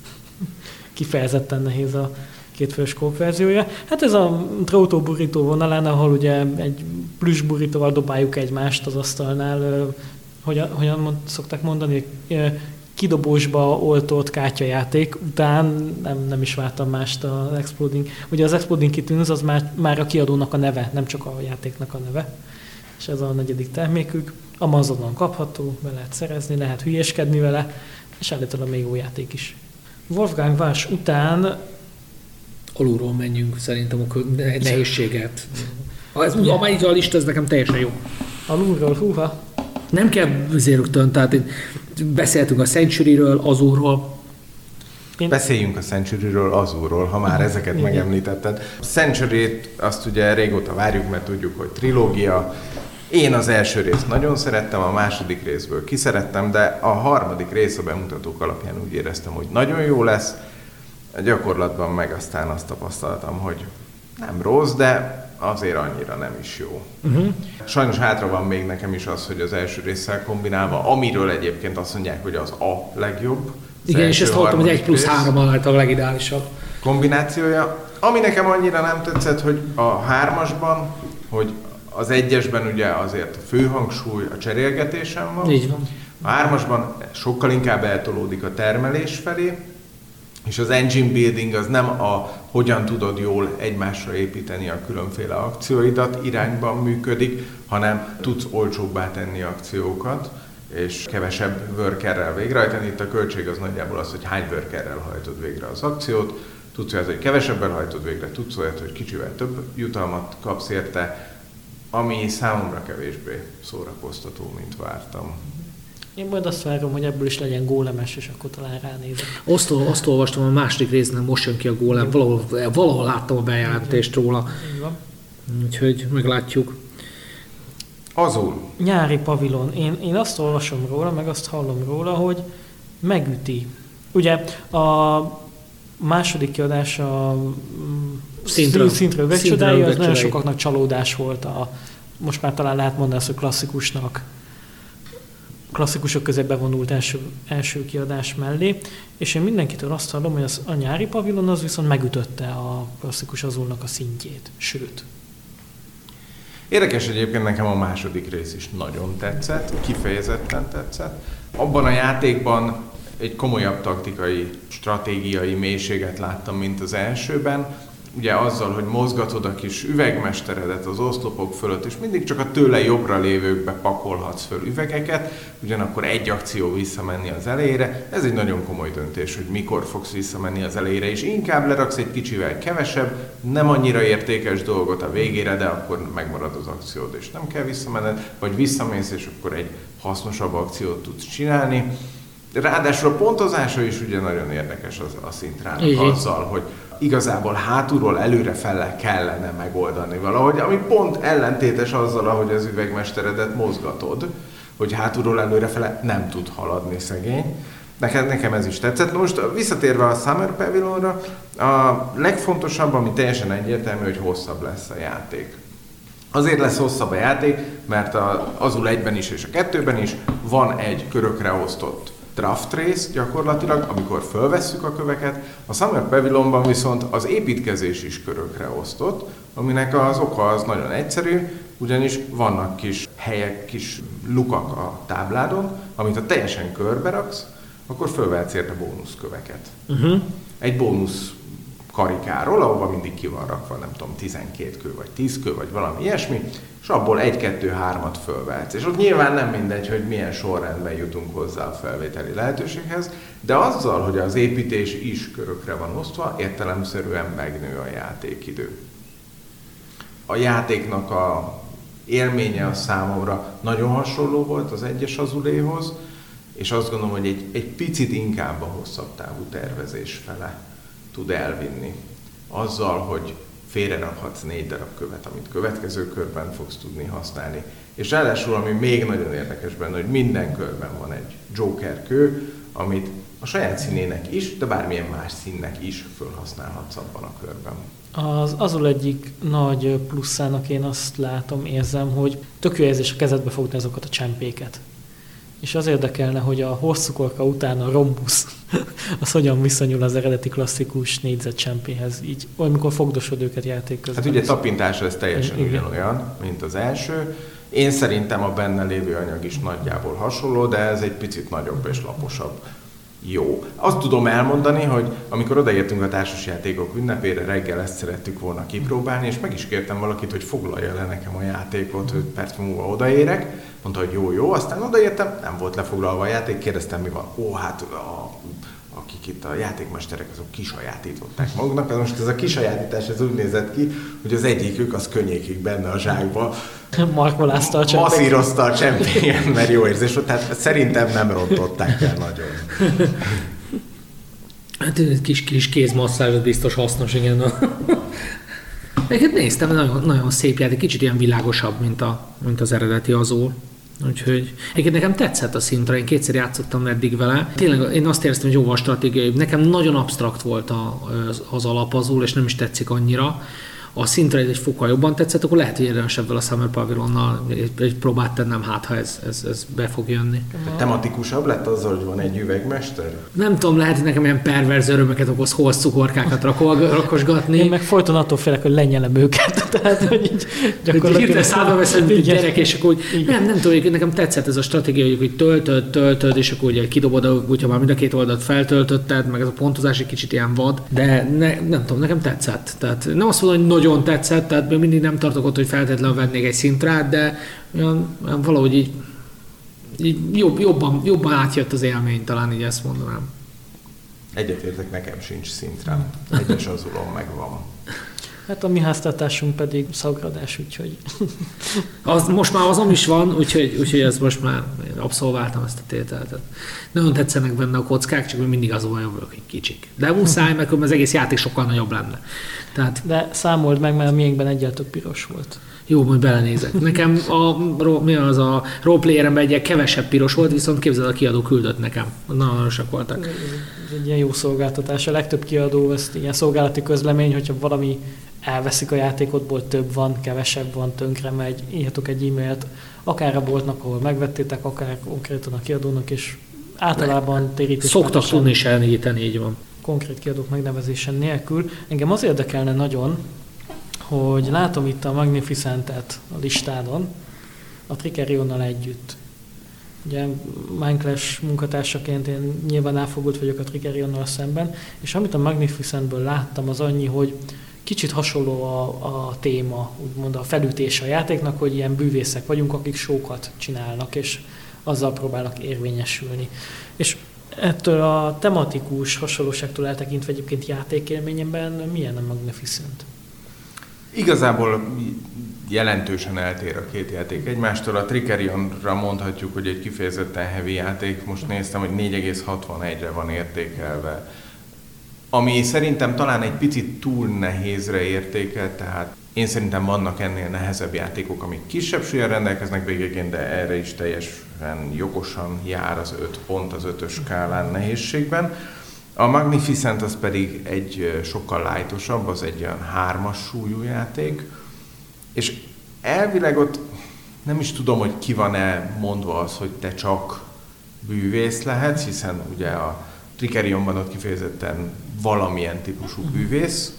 Kifejezetten nehéz a kétfős kóp verziója. Hát ez a Trauto burrito vonalán, ahol ugye egy plüss burritóval dobáljuk egymást az asztalnál, hogyan, hogyan mond, szokták mondani, kidobósba oltott kártyajáték után nem, nem is vártam mást az Exploding. Ugye az Exploding Kittens az már, már a kiadónak a neve, nem csak a játéknak a neve. És ez a negyedik termékük. Amazonon kapható, be lehet szerezni, lehet hülyeskedni vele, és állítólag még jó játék is. Wolfgang Vás után alulról menjünk, szerintem ne- nehézséget. Ez, amelyik a lista, ez nekem teljesen jó. Alulról, húha. Nem kell azért rögtön, tehát itt beszéltünk a Century-ről, Azurról, Én, Beszéljünk a Century-ről, Azurról, ha már ezeket Igen. megemlítetted. A century azt ugye régóta várjuk, mert tudjuk, hogy trilógia. Én az első részt nagyon szerettem, a második részből kiszerettem, de a harmadik rész a bemutatók alapján úgy éreztem, hogy nagyon jó lesz. A gyakorlatban meg aztán azt tapasztaltam, hogy nem rossz, de azért annyira nem is jó. Uh-huh. Sajnos hátra van még nekem is az, hogy az első résszel kombinálva, amiről egyébként azt mondják, hogy az a legjobb. az Igen, és ezt hallottam, hogy egy plusz rész három által a legideálisabb. kombinációja. Ami nekem annyira nem tetszett, hogy a hármasban, hogy az egyesben ugye azért a főhangsúly a cserélgetésen van. Így van. A hármasban sokkal inkább eltolódik a termelés felé, és az engine building az nem a hogyan tudod jól egymásra építeni a különféle akcióidat irányban működik, hanem tudsz olcsóbbá tenni akciókat, és kevesebb workerrel végrehajtani. Itt a költség az nagyjából az, hogy hány workerrel hajtod végre az akciót, tudsz olyat, hogy kevesebben hajtod végre, tudsz olyat, hogy kicsivel több jutalmat kapsz érte, ami számomra kevésbé szórakoztató, mint vártam. Én majd azt várom, hogy ebből is legyen gólemes, és akkor talán ránézek. Azt, azt olvastam a második résznél, most jön ki a gólem, valahol, valahol láttam a bejelentést róla, Így van. úgyhogy meglátjuk. Azul, Nyári pavilon. Én, én azt olvasom róla, meg azt hallom róla, hogy megüti. Ugye a második kiadás a Szintről. szintről Szintről végcsodája, az nagyon sokaknak csalódás volt a, most már talán lehet mondani azt, hogy klasszikusnak klasszikusok közé bevonult első, első kiadás mellé, és én mindenkitől azt hallom, hogy az, a nyári pavilon az viszont megütötte a klasszikus azulnak a szintjét. Sőt, Érdekes egyébként nekem a második rész is nagyon tetszett, kifejezetten tetszett. Abban a játékban egy komolyabb taktikai, stratégiai mélységet láttam, mint az elsőben. Ugye azzal, hogy mozgatod a kis üvegmesteredet az oszlopok fölött, és mindig csak a tőle jobbra lévőkbe pakolhatsz föl üvegeket, ugyanakkor egy akció visszamenni az elejére. Ez egy nagyon komoly döntés, hogy mikor fogsz visszamenni az elejére, és inkább leraksz egy kicsivel kevesebb, nem annyira értékes dolgot a végére, de akkor megmarad az akciód, és nem kell visszamenned, vagy visszamész, és akkor egy hasznosabb akciót tudsz csinálni. Ráadásul a pontozása is ugye nagyon érdekes az, a szintrának azzal, hogy igazából hátulról előre fele kellene megoldani valahogy, ami pont ellentétes azzal, ahogy az üvegmesteredet mozgatod, hogy hátulról előre fele nem tud haladni szegény. Nekem, nekem ez is tetszett. Most visszatérve a Summer Pavilonra, a legfontosabb, ami teljesen egyértelmű, hogy hosszabb lesz a játék. Azért lesz hosszabb a játék, mert a, azul egyben is és a kettőben is van egy körökre osztott draft rész gyakorlatilag, amikor fölvesszük a köveket. A Summer Pavilonban viszont az építkezés is körökre osztott, aminek az oka az nagyon egyszerű, ugyanis vannak kis helyek, kis lukak a tábládon, amit ha teljesen körbe raksz, akkor fölvehetsz érte bónuszköveket. Uh-huh. Egy bónusz karikáról, ahova mindig ki van rakva, nem tudom, 12 kő, vagy 10 kő, vagy valami ilyesmi, és abból 1-2-3-at fölvehetsz. És ott nyilván nem mindegy, hogy milyen sorrendben jutunk hozzá a felvételi lehetőséghez, de azzal, hogy az építés is körökre van osztva, értelemszerűen megnő a játékidő. A játéknak a élménye a számomra nagyon hasonló volt az egyes azuléhoz, és azt gondolom, hogy egy, egy picit inkább a hosszabb távú tervezés fele tud elvinni. Azzal, hogy félrerakhatsz négy darab követ, amit következő körben fogsz tudni használni. És ráadásul, ami még nagyon érdekes benne, hogy minden körben van egy Joker kő, amit a saját színének is, de bármilyen más színnek is felhasználhatsz abban a körben. Az azul egyik nagy plusszának én azt látom, érzem, hogy tök jó érzés a kezedbe fogni azokat a csempéket. És az érdekelne, hogy a hosszú korka után a rombusz az hogyan viszonyul az eredeti klasszikus négyzet csempéhez, így olykor fogdosod őket játék közben. Hát ugye tapintásra ez teljesen Igen. ugyanolyan, mint az első. Én szerintem a benne lévő anyag is nagyjából hasonló, de ez egy picit nagyobb és laposabb. Jó. Azt tudom elmondani, hogy amikor odaértünk a társasjátékok ünnepére, reggel ezt szerettük volna kipróbálni, és meg is kértem valakit, hogy foglalja le nekem a játékot, hogy perc múlva odaérek. Mondta, hogy jó, jó, aztán odaértem, nem volt lefoglalva a játék, kérdeztem, mi van. Ó, hát a, akik itt a játékmesterek, azok kisajátították maguknak. Ez most ez a kisajátítás ez úgy nézett ki, hogy az egyikük az könnyékig benne a zsákba. Markolázta a csempényt. Masszírozta a csempényt, mert jó érzés volt. Tehát szerintem nem rontották el nagyon. Hát egy kis, kis kézmasszázs az biztos hasznos, igen. Egyébként néztem, nagyon, nagyon szép játék, kicsit ilyen világosabb, mint, a, mint az eredeti azul. Úgyhogy egyébként nekem tetszett a szintre, én kétszer játszottam eddig vele. Tényleg én azt éreztem, hogy jóval stratégiai. Nekem nagyon absztrakt volt a, az alapazul, és nem is tetszik annyira a szintre egy fokkal jobban tetszett, akkor lehet, hogy érdemes ebből a Summer Pavilionnal egy, egy próbát tennem, hát ha ez, ez, ez be fog jönni. Tematikusabb lett azzal, hogy van egy üvegmester? Nem tudom, lehet, hogy nekem ilyen perverz örömöket okoz, hol cukorkákat rakosgatni. Én meg folyton attól félek, hogy lenyelem őket. Tehát, hogy így gyakorlatilag... Hirtelen szállba veszed, egy gyerek, és akkor úgy, nem, nem tudom, nekem tetszett ez a stratégia, hogy töltöd, töltöd, és akkor ugye kidobod, hogyha már mind a két oldalt feltöltötted, meg ez a pontozás egy kicsit ilyen vad, de ne, nem tudom, nekem tetszett. Tehát nem azt mondom, hogy nagyon tetszett, tehát még mindig nem tartok ott, hogy feltétlenül vennék egy szintrát, de olyan, olyan valahogy így, így jobb, jobban, jobban átjött az élmény, talán így ezt mondanám. Egyetértek, nekem sincs szintrám. Egyes azulon megvan. Hát a mi háztartásunk pedig szagradás, úgyhogy... Az, most már azon is van, úgyhogy, úgyhogy ez most már abszolváltam ezt a tételt. Nagyon tetszenek benne a kockák, csak mindig az olyan vagyok, hogy kicsik. De muszáj, mert az egész játék sokkal nagyobb lenne. Tehát... De számold meg, mert a miénkben egyáltalán piros volt. Jó, majd belenézek. Nekem a, mi az a roleplayeremben egy kevesebb piros volt, viszont képzeld, a kiadó küldött nekem. Nagyon aranyosak voltak. Ez egy ilyen jó szolgáltatás. A legtöbb kiadó, ezt ilyen szolgálati közlemény, hogyha valami elveszik a játékotból, több van, kevesebb van, tönkre megy, írhatok egy e-mailt, akár a boltnak, ahol megvettétek, akár konkrétan a kiadónak, és általában térítés. Szoktak tudni is elnégyíteni, így van. Konkrét kiadók megnevezésen nélkül. Engem az érdekelne nagyon, hogy látom itt a Magnificentet a listádon, a Trickerionnal együtt. Ugye Minecraft munkatársaként én nyilván elfogult vagyok a Trickerionnal szemben, és amit a Magnificentből láttam, az annyi, hogy kicsit hasonló a, a téma, úgymond a felütés a játéknak, hogy ilyen bűvészek vagyunk, akik sókat csinálnak, és azzal próbálnak érvényesülni. És ettől a tematikus hasonlóságtól eltekintve egyébként játékélményemben milyen a Magnificent? Igazából jelentősen eltér a két játék egymástól. A Trickerionra mondhatjuk, hogy egy kifejezetten heavy játék. Most néztem, hogy 4,61-re van értékelve. Ami szerintem talán egy picit túl nehézre értékel, tehát én szerintem vannak ennél nehezebb játékok, amik kisebb súlyan rendelkeznek végén, de erre is teljesen jogosan jár az 5 pont az ötös skálán nehézségben. A Magnificent az pedig egy sokkal lightosabb, az egy olyan hármas súlyú játék, és elvileg ott nem is tudom, hogy ki van-e mondva az, hogy te csak bűvész lehetsz, hiszen ugye a Trickerionban ott kifejezetten valamilyen típusú bűvész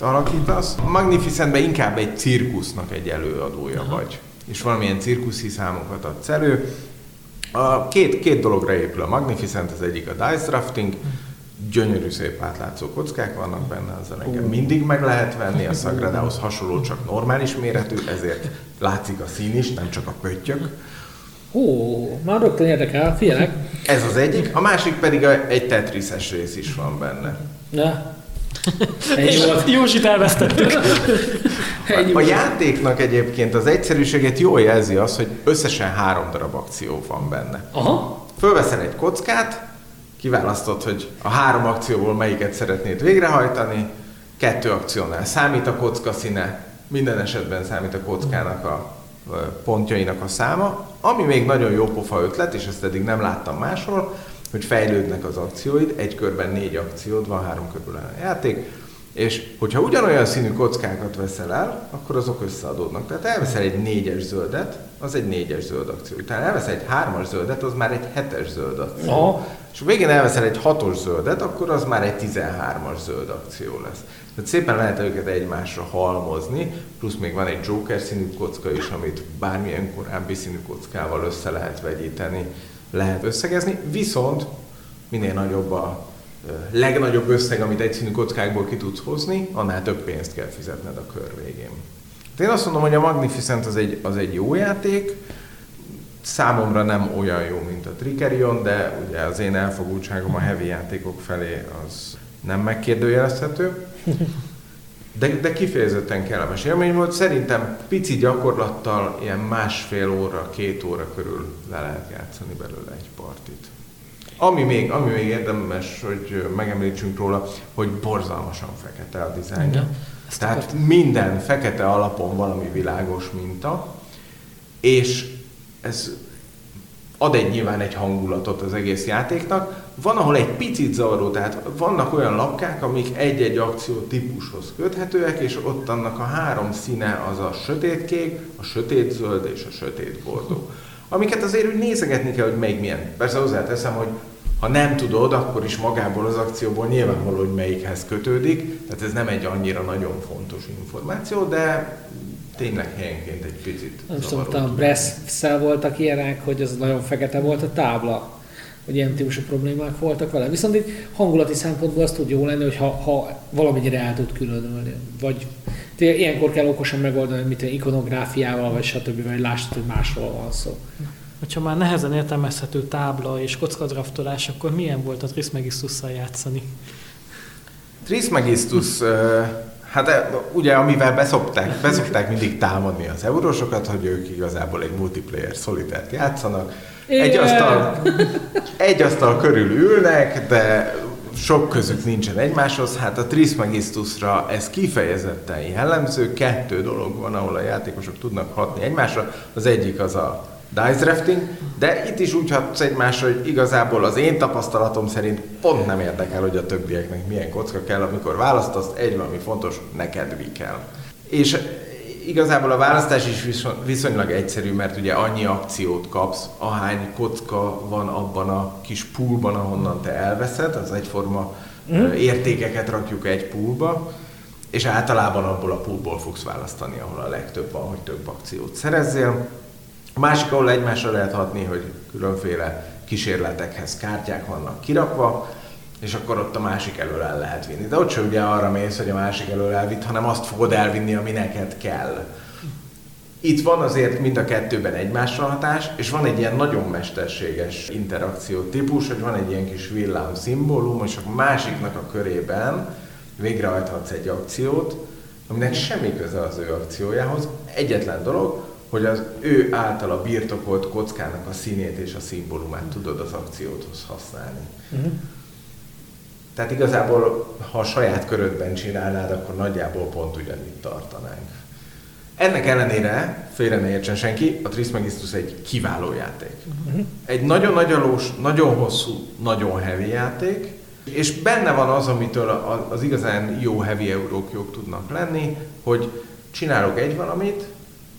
alakítasz. A Magnificentben inkább egy cirkusznak egy előadója Aha. vagy, és valamilyen cirkuszi számokat adsz elő. A két, két dologra épül a Magnificent, az egyik a dice drafting, gyönyörű szép átlátszó kockák vannak benne, azzal engem mindig meg lehet venni, a Sagradához hasonló, csak normális méretű, ezért látszik a szín is, nem csak a pöttyök. Ó, már rögtön érdekel, figyelek. Ez az egyik, a másik pedig egy tetrises rész is van benne. Na, Józsit elvesztettük. A, a játéknak egyébként az egyszerűséget jól jelzi az, hogy összesen három darab akció van benne. Aha. Fölveszel egy kockát, kiválasztod, hogy a három akcióból melyiket szeretnéd végrehajtani, kettő akciónál számít a kocka színe, minden esetben számít a kockának a pontjainak a száma. Ami még nagyon jó pofa ötlet, és ezt eddig nem láttam máshol, hogy fejlődnek az akcióid, egy körben négy akciód van, három körből a játék, és hogyha ugyanolyan színű kockákat veszel el, akkor azok összeadódnak. Tehát elveszel egy négyes zöldet, az egy négyes zöld akció. Utána elveszel egy hármas zöldet, az már egy hetes zöld akció. Aha. És végén elveszel egy hatos zöldet, akkor az már egy 13-as zöld akció lesz. Tehát szépen lehet őket egymásra halmozni, plusz még van egy Joker színű kocka is, amit bármilyen korábbi színű kockával össze lehet vegyíteni, lehet összegezni, viszont minél nagyobb a legnagyobb összeg, amit egyszínű kockákból ki tudsz hozni, annál több pénzt kell fizetned a kör végén. De én azt mondom, hogy a Magnificent az egy, az egy jó játék, Számomra nem olyan jó, mint a Trikerion, de ugye az én elfogultságom a heavy játékok felé az nem megkérdőjelezhető. De, de kifejezetten kellemes élmény volt. Szerintem pici gyakorlattal ilyen másfél óra, két óra körül le lehet játszani belőle egy partit. Ami még, ami még érdemes, hogy megemlítsünk róla, hogy borzalmasan fekete a dizájnja. Tehát akart. minden fekete alapon valami világos minta, és ez ad egy nyilván egy hangulatot az egész játéknak. Van, ahol egy picit zavaró, tehát vannak olyan lapkák, amik egy-egy akció típushoz köthetőek, és ott annak a három színe az a sötétkék, a sötétzöld és a sötét bordó. Amiket azért úgy nézegetni kell, hogy melyik milyen. Persze hozzáteszem, hogy ha nem tudod, akkor is magából az akcióból nyilvánvaló, hogy melyikhez kötődik, tehát ez nem egy annyira nagyon fontos információ, de tényleg helyenként egy picit Nem tudom, a Bresszel voltak ilyenek, hogy az nagyon fekete volt a tábla, hogy ilyen típusú problémák voltak vele. Viszont itt hangulati szempontból az tud jó lenni, hogy ha, ha valamennyire el tud különölni. Vagy ilyenkor kell okosan megoldani, mint ikonográfiával, vagy stb. vagy lássad, hogy másról van szó. Hogyha már nehezen értelmezhető tábla és kockadraftolás, akkor milyen volt a Trismegistusszal játszani? Trismegistus Hát ugye, amivel beszokták, beszokták mindig támadni az eurósokat, hogy ők igazából egy multiplayer szolitert játszanak. Egy asztal, egy asztal körül ülnek, de sok közük nincsen egymáshoz. Hát a Trismegistusra ez kifejezetten jellemző. Kettő dolog van, ahol a játékosok tudnak hatni egymásra. Az egyik az a dice drafting, de itt is úgy hatsz egymásra, hogy igazából az én tapasztalatom szerint pont nem érdekel, hogy a többieknek milyen kocka kell, amikor választasz, egy valami fontos, neked mi kell. És igazából a választás is viszonylag egyszerű, mert ugye annyi akciót kapsz, ahány kocka van abban a kis poolban, ahonnan te elveszed, az egyforma mm. értékeket rakjuk egy poolba, és általában abból a poolból fogsz választani, ahol a legtöbb van, hogy több akciót szerezzél. A másik, ahol egymásra lehet hatni, hogy különféle kísérletekhez kártyák vannak kirakva, és akkor ott a másik elől el lehet vinni. De ott sem ugye arra mész, hogy a másik elől elvitt, hanem azt fogod elvinni, ami neked kell. Itt van azért mind a kettőben egymásra hatás, és van egy ilyen nagyon mesterséges interakció típus, hogy van egy ilyen kis villám szimbólum, és a másiknak a körében végrehajthatsz egy akciót, aminek semmi köze az ő akciójához. Egyetlen dolog, hogy az ő általa birtokolt kockának a színét és a szimbólumát tudod az akciódhoz használni. Uh-huh. Tehát igazából, ha a saját körödben csinálnád, akkor nagyjából pont ugyanitt tartanánk. Ennek ellenére, félre ne értsen senki, a Trismegistus egy kiváló játék. Uh-huh. Egy nagyon nagyalós, nagyon hosszú, nagyon heavy játék, és benne van az, amitől az igazán jó heavy eurók tudnak lenni, hogy csinálok egy valamit,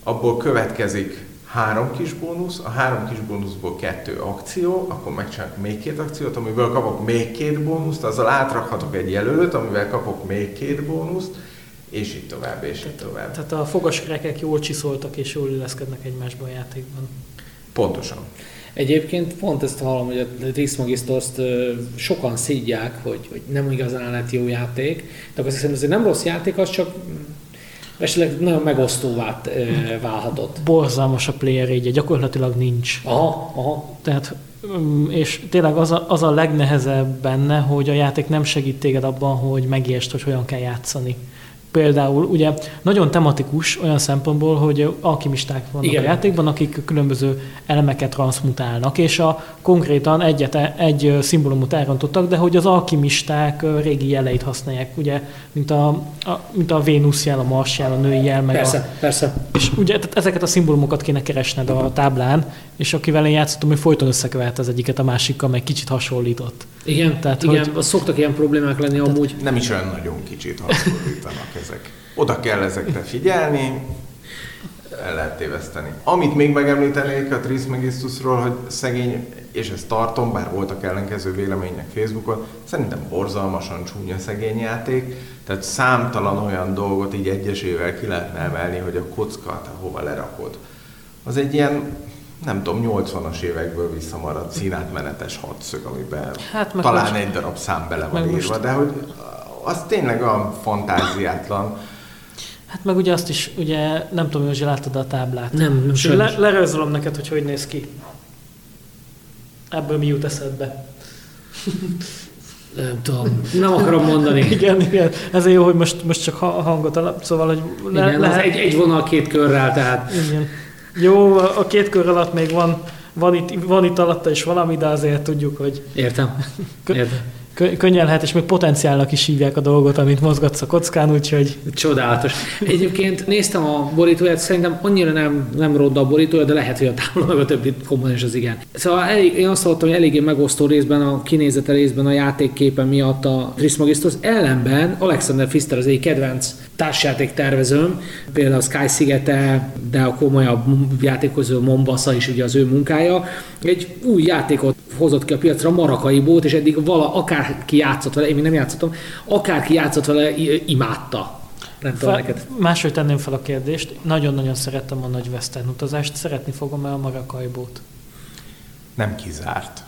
abból következik három kis bónusz, a három kis bónuszból kettő akció, akkor megcsinálok még két akciót, amiből kapok még két bónuszt, azzal átrakhatok egy jelölőt, amivel kapok még két bónuszt, és így tovább, és így tovább. Tehát a fogaskerekek jól csiszoltak és jól illeszkednek egymásba a játékban. Pontosan. Egyébként pont ezt hallom, hogy a Trismegistuszt sokan szídják, hogy, hogy nem igazán lett jó játék, de azt hiszem, ez egy nem rossz játék, az csak esetleg nagyon megosztóvá válhatott. Borzalmas a player egy gyakorlatilag nincs. Aha, aha. Tehát mm, és tényleg az a, az a legnehezebb benne, hogy a játék nem segít téged abban, hogy megértsd, hogy hogyan kell játszani. Például ugye nagyon tematikus olyan szempontból, hogy alkimisták vannak Igen. a játékban, akik különböző elemeket transmutálnak, és a konkrétan egyet, egy szimbólumot elrontottak, de hogy az alkimisták régi jeleit használják, ugye, mint a, a, mint a Vénusz jel, a Mars jel, a női jel, meg persze, a, persze. És ugye tehát ezeket a szimbólumokat kéne keresned a táblán, és akivel én játszottam, hogy folyton összekevert az egyiket a másikkal, meg kicsit hasonlított. Igen, tehát igen, hogy, szoktak ilyen problémák lenni tehát amúgy. Nem is olyan nagyon kicsit hasonlítanak ezek. Oda kell ezekre figyelni, el lehet téveszteni. Amit még megemlítenék a Trismegistusról, hogy szegény, és ezt tartom, bár voltak ellenkező vélemények Facebookon, szerintem borzalmasan csúnya szegény játék, tehát számtalan olyan dolgot így egyesével ki lehetne emelni, hogy a kockát hova lerakod. Az egy ilyen nem tudom, 80-as évekből visszamaradt színátmenetes hadszög, amiben hát talán most, egy darab szám bele van írva, most... de hogy az tényleg a fantáziátlan. Hát meg ugye azt is, ugye nem tudom, hogy láttad a táblát. Nem, És sajnos. le, lerajzolom neked, hogy hogy néz ki. Ebből mi jut eszedbe. Nem tudom, nem akarom mondani. Igen, igen. Ezért jó, hogy most, most csak ha- hangot alap, szóval, hogy le, Igen, az lehet, egy, egy vonal két körrel, tehát igen. Jó, a két kör alatt még van, van itt, van itt alatta is valami, de azért tudjuk, hogy értem. Értem. Kö- könnyen lehet, és még potenciálnak is hívják a dolgot, amit mozgatsz a kockán, úgyhogy Csodálatos. Egyébként néztem a borítóját, szerintem annyira nem, nem ronda a borítója, de lehet, hogy a meg a többi komponens az igen. Szóval elég, én azt hallottam, hogy eléggé megosztó részben, a kinézete részben a játékképe miatt a Trismegistus. Ellenben Alexander Pfister az egy kedvenc társjáték tervezőm, például a Sky szigete, de a komolyabb játékozó Mombasa is ugye az ő munkája. Egy új játékot hozott ki a piacra, Marakaibót, és eddig vala, akárki játszott vele, én még nem játszottam, akárki játszott vele, imádta. Nem tudom fel, neked. máshogy tenném fel a kérdést. Nagyon-nagyon szerettem a nagy western utazást, szeretni fogom el a Maracaibo-t. Nem kizárt.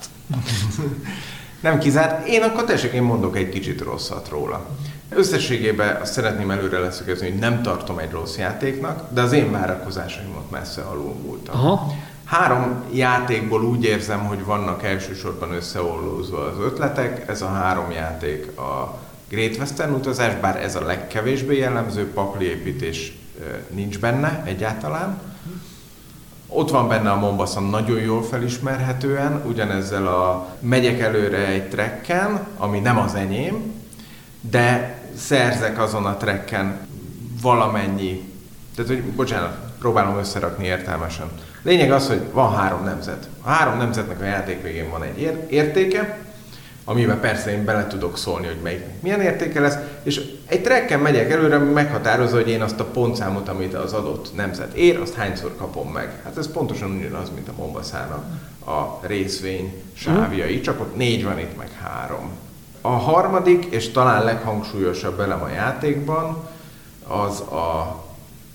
nem kizárt. Én akkor tessék, én mondok egy kicsit rosszat róla. Összességében azt szeretném előre leszögezni, hogy nem tartom egy rossz játéknak, de az én várakozásaimat messze alul múltam. Aha. Három játékból úgy érzem, hogy vannak elsősorban összeollózva az ötletek. Ez a három játék a Great Western utazás, bár ez a legkevésbé jellemző, pakli építés ö, nincs benne egyáltalán. Ott van benne a Mombasa nagyon jól felismerhetően, ugyanezzel a megyek előre egy trekken, ami nem az enyém, de szerzek azon a trekken valamennyi, tehát hogy bocsánat, próbálom összerakni értelmesen. Lényeg az, hogy van három nemzet. A három nemzetnek a játék végén van egy ér- értéke, amiben persze én bele tudok szólni, hogy melyik milyen értéke lesz, és egy trekken megyek előre, ami meghatározza, hogy én azt a pontszámot, amit az adott nemzet ér, azt hányszor kapom meg. Hát ez pontosan ugyanaz, mint a Mombaszának a részvény sávjai, csak ott négy van, itt meg három. A harmadik, és talán leghangsúlyosabb elem a játékban, az a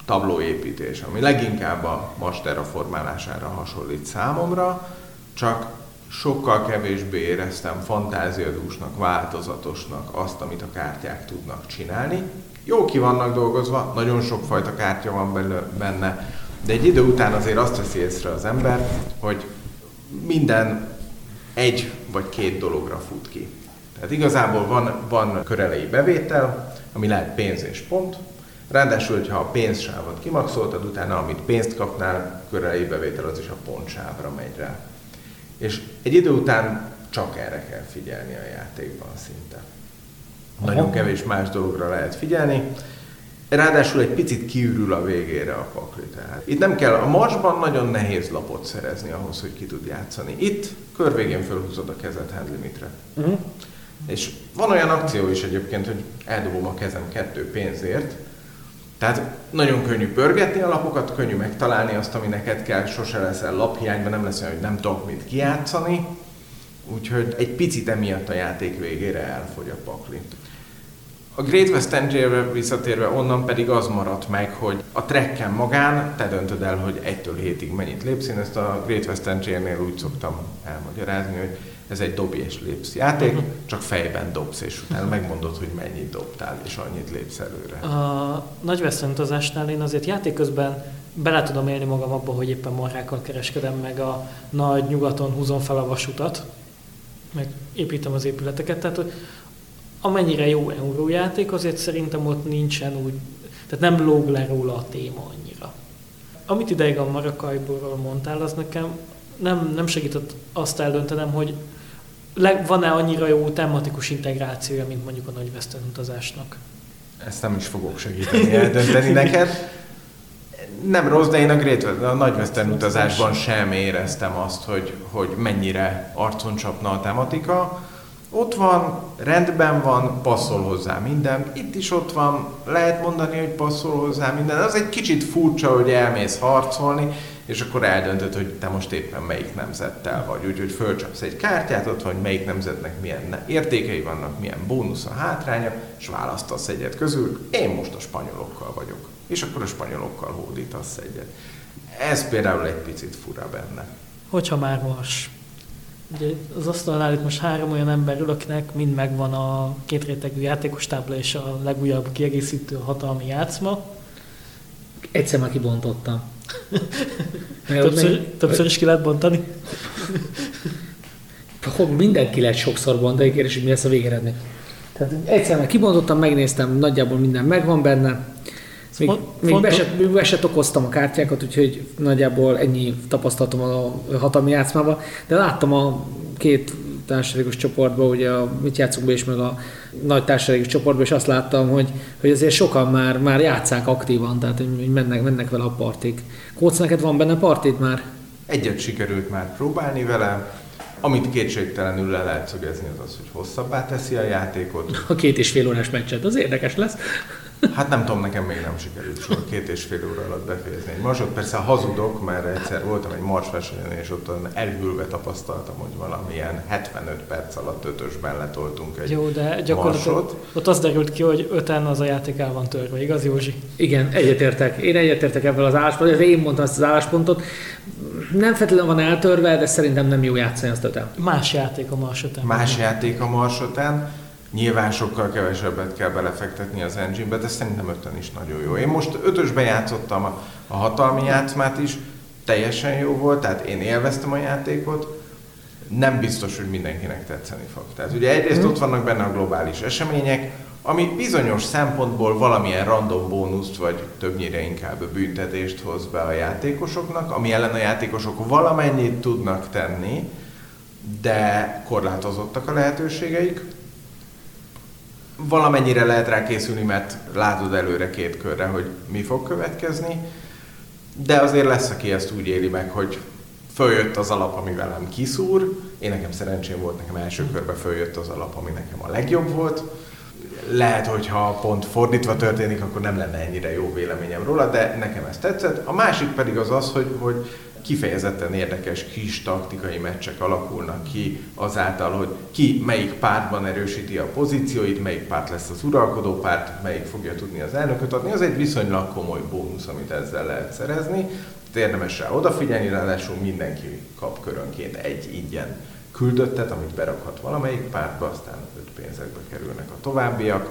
tablóépítés, ami leginkább a mas terraformálására hasonlít számomra, csak sokkal kevésbé éreztem fantáziadúsnak, változatosnak azt, amit a kártyák tudnak csinálni. Jó ki vannak dolgozva, nagyon sokfajta kártya van benne, de egy idő után azért azt veszi észre az ember, hogy minden egy vagy két dologra fut ki. Tehát igazából van, van körelei bevétel, ami lehet pénz és pont, Ráadásul, hogyha a pénzsávot kimaxoltad, utána amit pénzt kapnál, körelei bevétel az is a pontsávra megy rá. És egy idő után csak erre kell figyelni a játékban szinte. Nagyon kevés más dologra lehet figyelni. Ráadásul egy picit kiürül a végére a pakli. Tehát itt nem kell, a marsban nagyon nehéz lapot szerezni ahhoz, hogy ki tud játszani. Itt körvégén fölhúzod a kezed hand limitre. Uh-huh. És van olyan akció is egyébként, hogy eldobom a kezem kettő pénzért, tehát nagyon könnyű pörgetni a lapokat, könnyű megtalálni azt, ami neked kell, sose leszel laphiányban, nem lesz olyan, hogy nem tudok mit kijátszani, úgyhogy egy picit emiatt a játék végére elfogy a pakli. A Great Western Trail-re visszatérve onnan pedig az maradt meg, hogy a trekken magán te döntöd el, hogy egytől hétig mennyit lépsz. Én ezt a Great Western Trail-nél úgy szoktam elmagyarázni, hogy ez egy dobj és lépsz játék, csak fejben dobsz, és utána megmondod, hogy mennyit dobtál, és annyit lépsz előre. A nagy western utazásnál én azért játék közben bele tudom élni magam abba, hogy éppen marhákkal kereskedem, meg a nagy nyugaton húzom fel a vasutat, meg építem az épületeket, tehát hogy amennyire jó eurójáték, azért szerintem ott nincsen úgy, tehát nem lóg le róla a téma annyira. Amit ideig a Maracaibo-ról mondtál, az nekem nem, nem segített azt eldöntenem, hogy van-e annyira jó tematikus integrációja, mint mondjuk a nagy western utazásnak. Ezt nem is fogok segíteni eldönteni neked. Nem rossz, de én a, Great, a nagy western utazásban sem éreztem azt, hogy, hogy mennyire arcon csapna a tematika. Ott van, rendben van, passzol hozzá minden. Itt is ott van, lehet mondani, hogy passzol hozzá minden. Az egy kicsit furcsa, hogy elmész harcolni, és akkor eldöntöd, hogy te most éppen melyik nemzettel vagy. Úgyhogy fölcsapsz egy kártyát, ott van, hogy melyik nemzetnek milyen értékei vannak, milyen bónusza, hátránya, és választasz egyet közül. Én most a spanyolokkal vagyok. És akkor a spanyolokkal hódítasz egyet. Ez például egy picit fura benne. Hogyha már vas. Ugye az asztalnál itt most három olyan ember ül, akinek mind megvan a két rétegű játékos tábla és a legújabb kiegészítő hatalmi játszma. Egyszer már kibontottam. Többször, többször is ki lehet bontani? Mindenki lehet sokszor bontani, kérdés, hogy mi lesz a végeredmény. Tehát egyszer már kibontottam, megnéztem, nagyjából minden megvan benne. Még, még be, se, be se okoztam a kártyákat, úgyhogy nagyjából ennyi tapasztalatom a hatalmi játszmába. De láttam a két társaságos csoportba, ugye a mit játszunk be és meg a nagy társaságos csoportba, és azt láttam, hogy, hogy azért sokan már, már játszák aktívan, tehát hogy mennek, mennek vele a partik. Kóc, neked van benne partit már? Egyet sikerült már próbálni vele, amit kétségtelenül le lehet szögezni, az az, hogy hosszabbá teszi a játékot. A két és fél órás meccset, az érdekes lesz. Hát nem tudom, nekem még nem sikerült soha két és fél óra alatt befejezni egy marsot. Persze hazudok, mert egyszer voltam egy marsversenyen, és ott elhűlve tapasztaltam, hogy valamilyen 75 perc alatt ötösben letoltunk egy Jó, de gyakorlatilag ott az derült ki, hogy öten az a játék el van törve, igaz Józsi? Igen, egyetértek. Én egyetértek ebben az álláspontot, én mondtam ezt az álláspontot. Nem feltétlenül van eltörve, de szerintem nem jó játszani azt öten. Más játék a mars Más játék a mars Nyilván sokkal kevesebbet kell belefektetni az engine-be, de szerintem öten is nagyon jó. Én most ötösbe játszottam a, a hatalmi játszmát is, teljesen jó volt, tehát én élveztem a játékot, nem biztos, hogy mindenkinek tetszeni fog. Tehát ugye egyrészt ott vannak benne a globális események, ami bizonyos szempontból valamilyen random bónuszt, vagy többnyire inkább büntetést hoz be a játékosoknak, ami ellen a játékosok valamennyit tudnak tenni, de korlátozottak a lehetőségeik valamennyire lehet rá készülni, mert látod előre két körre, hogy mi fog következni, de azért lesz, aki ezt úgy éli meg, hogy följött az alap, ami velem kiszúr, én nekem szerencsém volt, nekem első körben följött az alap, ami nekem a legjobb volt, lehet, hogy ha pont fordítva történik, akkor nem lenne ennyire jó véleményem róla, de nekem ez tetszett. A másik pedig az az, hogy, hogy kifejezetten érdekes kis taktikai meccsek alakulnak ki azáltal, hogy ki melyik pártban erősíti a pozícióit, melyik párt lesz az uralkodó párt, melyik fogja tudni az elnököt adni. Az egy viszonylag komoly bónusz, amit ezzel lehet szerezni. Érdemes rá odafigyelni, ráadásul mindenki kap körönként egy ingyen küldöttet, amit berakhat valamelyik pártba, aztán öt pénzekbe kerülnek a továbbiak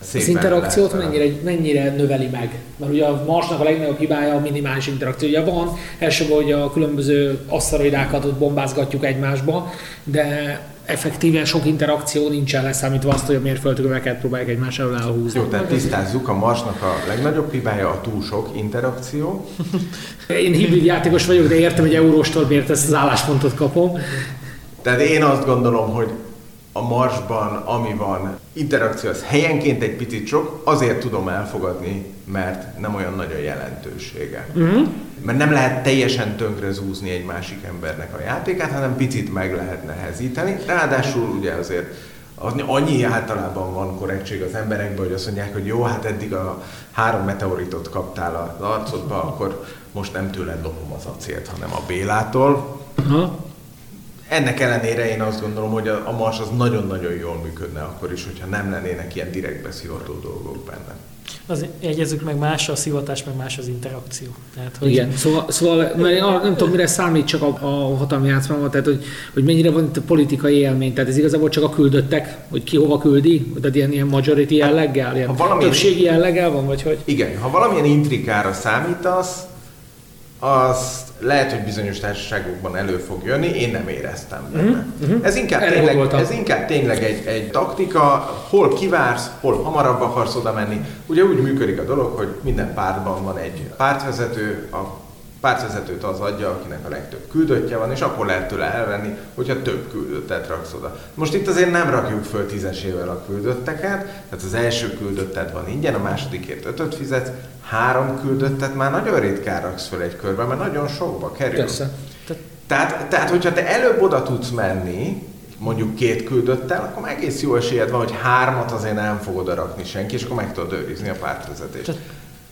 Szépen az interakciót mennyire, mennyire növeli meg? Mert ugye a Marsnak a legnagyobb hibája a minimális interakció. Ugye van, elsőbb, hogy a különböző aszteroidákat ott bombázgatjuk egymásba, de effektíven sok interakció nincsen leszámítva azt, hogy a mérföldköveket próbálják egymás elől elhúzni. Jó, tehát tisztázzuk, a Marsnak a legnagyobb hibája a túl sok interakció. Én hibrid játékos vagyok, de értem, hogy euróstól miért ezt az álláspontot kapom. Tehát én azt gondolom, hogy a Marsban, ami van, interakció az helyenként egy picit sok, azért tudom elfogadni, mert nem olyan nagy a jelentősége. Mm-hmm. Mert nem lehet teljesen tönkre zúzni egy másik embernek a játékát, hanem picit meg lehet nehezíteni. Ráadásul ugye azért az, annyi általában van korrektség az emberekben, hogy azt mondják, hogy jó, hát eddig a három meteoritot kaptál az arcodba, akkor most nem tőled lopom az acélt, hanem a Bélától. Uh-huh. Ennek ellenére én azt gondolom, hogy a, a Mars az nagyon-nagyon jól működne akkor is, hogyha nem lennének ilyen direkt beszivardó dolgok benne. Az egyezzük meg más a szivatás, meg más az interakció. Tehát, hogy... Igen, szóval, szóval mert én nem tudom, mire számít csak a, a hatalmi játszmában, tehát hogy, hogy mennyire van itt a politikai élmény, tehát ez igazából csak a küldöttek, hogy ki hova küldi, tehát ilyen, ilyen majority jelleggel, ilyen ha valamilyen, többségi jelleggel van, vagy hogy? Igen, ha valamilyen intrikára számítasz, azt lehet, hogy bizonyos társaságokban elő fog jönni, én nem éreztem benne. Uh-huh. Ez, inkább tényleg, ez inkább tényleg egy, egy taktika, hol kivársz, hol hamarabb akarsz oda menni. Ugye úgy működik a dolog, hogy minden pártban van egy pártvezető, a pártvezetőt az adja, akinek a legtöbb küldöttje van, és akkor lehet tőle elvenni, hogyha több küldöttet raksz oda. Most itt azért nem rakjuk föl tízesével a küldötteket, tehát az első küldöttet van ingyen, a másodikért ötöt fizetsz, három küldöttet már nagyon ritkán raksz föl egy körbe, mert nagyon sokba kerül. Persze. Tehát, tehát, hogyha te előbb oda tudsz menni, mondjuk két küldöttel, akkor egész jó esélyed van, hogy hármat azért nem fog oda rakni senki, és akkor meg tudod őrizni a pártvezetést. Tehát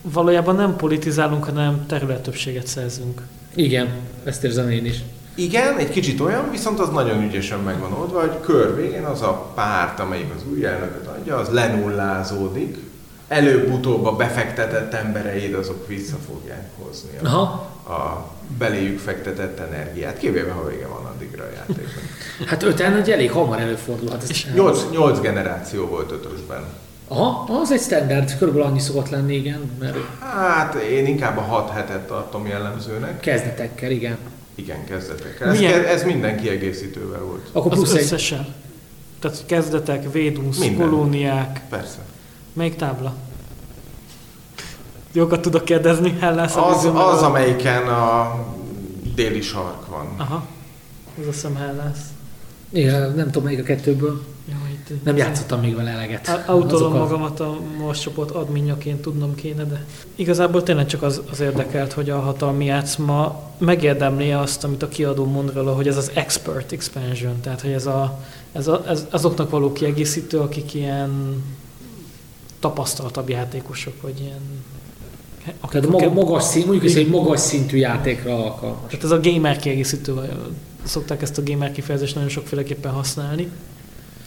valójában nem politizálunk, hanem területtöbbséget szerzünk. Igen, ezt érzem én is. Igen, egy kicsit olyan, viszont az nagyon ügyesen meg van oldva, hogy kör végén az a párt, amelyik az új elnököt adja, az lenullázódik, előbb-utóbb a befektetett embereid azok vissza fogják hozni a, Aha. a beléjük fektetett energiát, kivéve ha vége van addigra a játéknak. hát öten, hogy elég hamar előfordulhat. És nyolc, nyolc generáció volt ötösben. Aha, az egy standard, körülbelül annyi szokott lenni, igen. Mert Hát én inkább a 6 hetet tartom jellemzőnek. kezdetekkel, igen. Igen, kezdetekkel. Ez, Milyen- ez minden kiegészítővel volt. Akkor Az plusz egy... összesen. Tehát kezdetek, védusz, Minden. kolóniák. Persze. Melyik tábla? Jókat tudok kérdezni, Hellás. Az, az, amelyiken a déli sark van. Aha. Az a szem Hellás. Igen, nem tudom melyik a kettőből. Jó, Nem játszottam még vele eleget. A- Autolom Azokat- magamat a Mars csoport adminjaként tudnom kéne, de igazából tényleg csak az, az érdekelt, hogy a hatalmi játszma megérdemli azt, amit a kiadó mond róla, hogy ez az expert expansion, tehát hogy ez, a, ez, a, ez azoknak való kiegészítő, akik ilyen tapasztaltabb játékosok, vagy ilyen... Tehát maga, magas szint, mondjuk ez egy magas szintű játékra alkalmas. Tehát ez a gamer kiegészítő, vagy szokták ezt a gamer kifejezést nagyon sokféleképpen használni.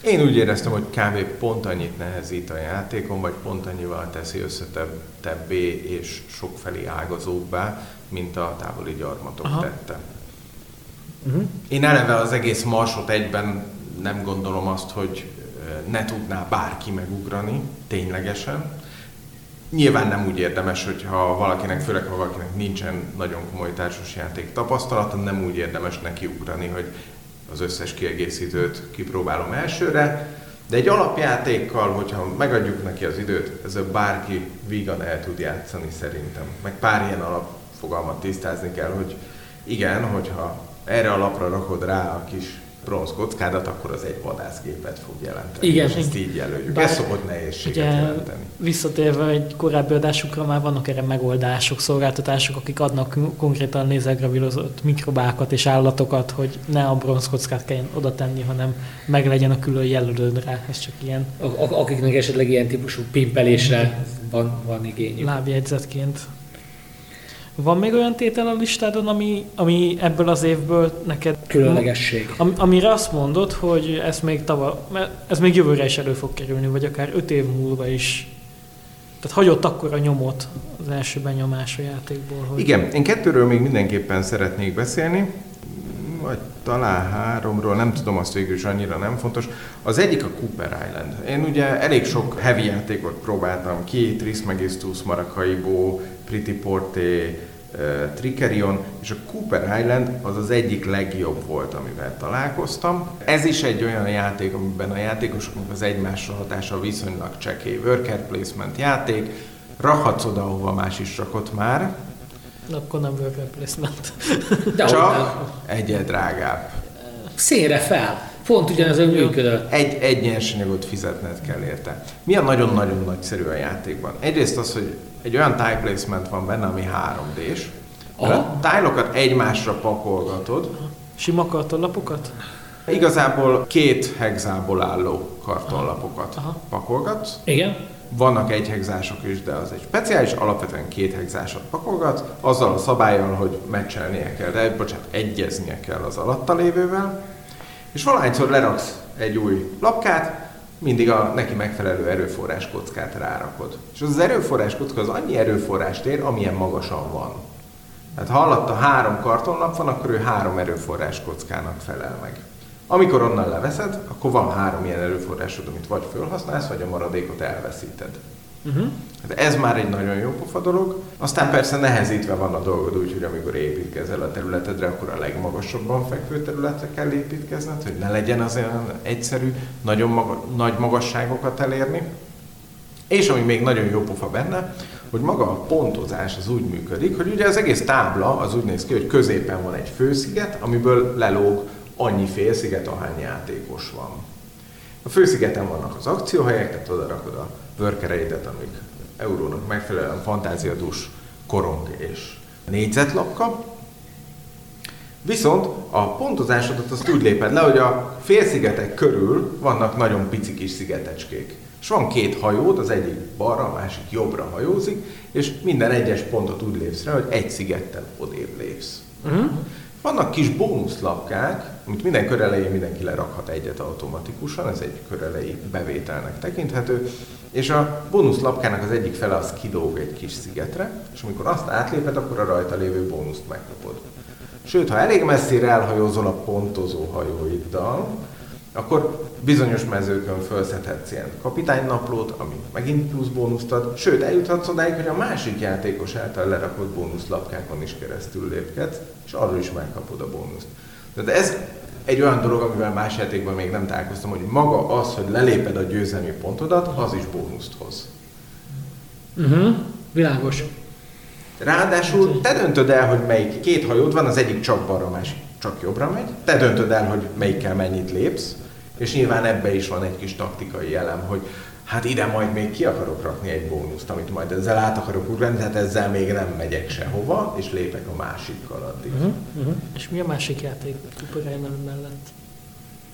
Én úgy éreztem, hogy kb. pont annyit nehezít a játékon, vagy pont annyival teszi összetebbé és sokfelé ágazóbbá, mint a távoli gyarmatok Aha. tette. Uh-huh. Én eleve az egész marsot egyben nem gondolom azt, hogy ne tudná bárki megugrani, ténylegesen. Nyilván nem úgy érdemes, hogyha valakinek, főleg ha valakinek nincsen nagyon komoly társasjáték tapasztalata, nem úgy érdemes neki ugrani, hogy az összes kiegészítőt kipróbálom elsőre, de egy alapjátékkal, hogyha megadjuk neki az időt, ezzel bárki vígan el tud játszani szerintem. Meg pár ilyen alapfogalmat tisztázni kell, hogy igen, hogyha erre a lapra rakod rá a kis bronz kockádat, akkor az egy vadászgépet fog jelenteni. Igen. És ezt így jelöljük. Bár- Ez szokott nehézséget Ugye jelenteni. visszatérve egy korábbi adásukra már vannak erre megoldások, szolgáltatások, akik adnak konkrétan lézergravírozott mikrobákat és állatokat, hogy ne a bronzkockát kelljen oda tenni, hanem meg legyen a külön jelölőd rá. Ez csak ilyen a- Akiknek esetleg ilyen típusú pimpelésre van, van igényük. lábjegyzetként. Van még olyan tétel a listádon, ami, ami ebből az évből neked... Különlegesség. Am, amire azt mondod, hogy ez még, tava, ez még jövőre is elő fog kerülni, vagy akár öt év múlva is. Tehát hagyott akkor a nyomot az első benyomás a játékból. Hogy Igen, én kettőről még mindenképpen szeretnék beszélni, vagy talán háromról, nem tudom, azt végül is annyira nem fontos. Az egyik a Cooper Island. Én ugye elég sok heavy játékot próbáltam ki, Trismegistus, Maracaibo, Pretty Porté, Trickerion, és a Cooper Island az az egyik legjobb volt, amivel találkoztam. Ez is egy olyan játék, amiben a játékosoknak az egymásra hatása viszonylag csekély. Worker placement játék, rakhatsz oda, ahova más is rakott már, akkor nem worker placement. De csak egyel drágább. szénre fel. Pont ugyanez, hogy működött. Egy, egy nyersanyagot fizetned kell érte. Mi a nagyon-nagyon nagyszerű a játékban? Egyrészt az, hogy egy olyan tile placement van benne, ami 3D-s. Aha. A tájlokat egymásra pakolgatod. Sima kartonlapokat? Igazából két hexából álló kartonlapokat Aha. pakolgatsz. Igen. Vannak egy hexások is, de az egy speciális, alapvetően két hexásot pakolgat, azzal a szabályjal, hogy meccselnie kell, de bocsánat, egyeznie kell az alatta lévővel, és valahányszor leraksz egy új lapkát, mindig a neki megfelelő erőforrás kockát rárakod. És az, az erőforrás kocka az annyi erőforrást ér, amilyen magasan van. Tehát ha alatta három kartonlap van, akkor ő három erőforrás kockának felel meg. Amikor onnan leveszed, akkor van három ilyen erőforrásod, amit vagy felhasználsz, vagy a maradékot elveszíted. Uh-huh. Hát ez már egy nagyon jó pofa dolog. Aztán persze nehezítve van a dolgod úgy, hogy amikor építkezel a területedre, akkor a legmagasabban fekvő területre kell építkezned, hogy ne legyen az olyan egyszerű, nagyon maga, nagy magasságokat elérni. És ami még nagyon jó pofa benne, hogy maga a pontozás az úgy működik, hogy ugye az egész tábla az úgy néz ki, hogy középen van egy fősziget, amiből lelóg annyi félsziget, ahány játékos van. A főszigeten vannak az akcióhelyek, tehát oda rakod a workereidet, amik eurónak megfelelően fantáziadús korong és négyzetlapka. Viszont a pontozásodat azt úgy léped le, hogy a félszigetek körül vannak nagyon pici kis szigetecskék. És van két hajód, az egyik balra, a másik jobbra hajózik, és minden egyes pontot úgy lépsz rá, hogy egy szigettel odébb lépsz. Uh-huh. Vannak kis bónuszlapkák, amit minden kör elején mindenki lerakhat egyet automatikusan, ez egy kör elejé bevételnek tekinthető, és a bónuszlapkának az egyik fele az kidóg egy kis szigetre, és amikor azt átléped, akkor a rajta lévő bónuszt megkapod. Sőt, ha elég messzire elhajózol a pontozó hajóiddal, akkor bizonyos mezőkön felszedhetsz ilyen kapitánynaplót, ami megint plusz bónuszt ad, sőt eljuthatsz odáig, hogy a másik játékos által lerakott bónuszlapkákon is keresztül lépkedsz, és arról is megkapod a bónuszt. Tehát ez egy olyan dolog, amivel más játékban még nem találkoztam, hogy maga az, hogy leléped a győzelmi pontodat, az is bónuszt hoz. Uh-huh. Világos. Ráadásul te döntöd el, hogy melyik két hajód van, az egyik csak balra, a másik csak jobbra megy. Te döntöd el, hogy melyikkel mennyit lépsz, és nyilván ebbe is van egy kis taktikai elem, hogy hát ide majd még ki akarok rakni egy bónuszt, amit majd ezzel át akarok ugrani, tehát ezzel még nem megyek sehova, és lépek a másikkal addig. Uh-huh, uh-huh. És mi a másik játék a mellett?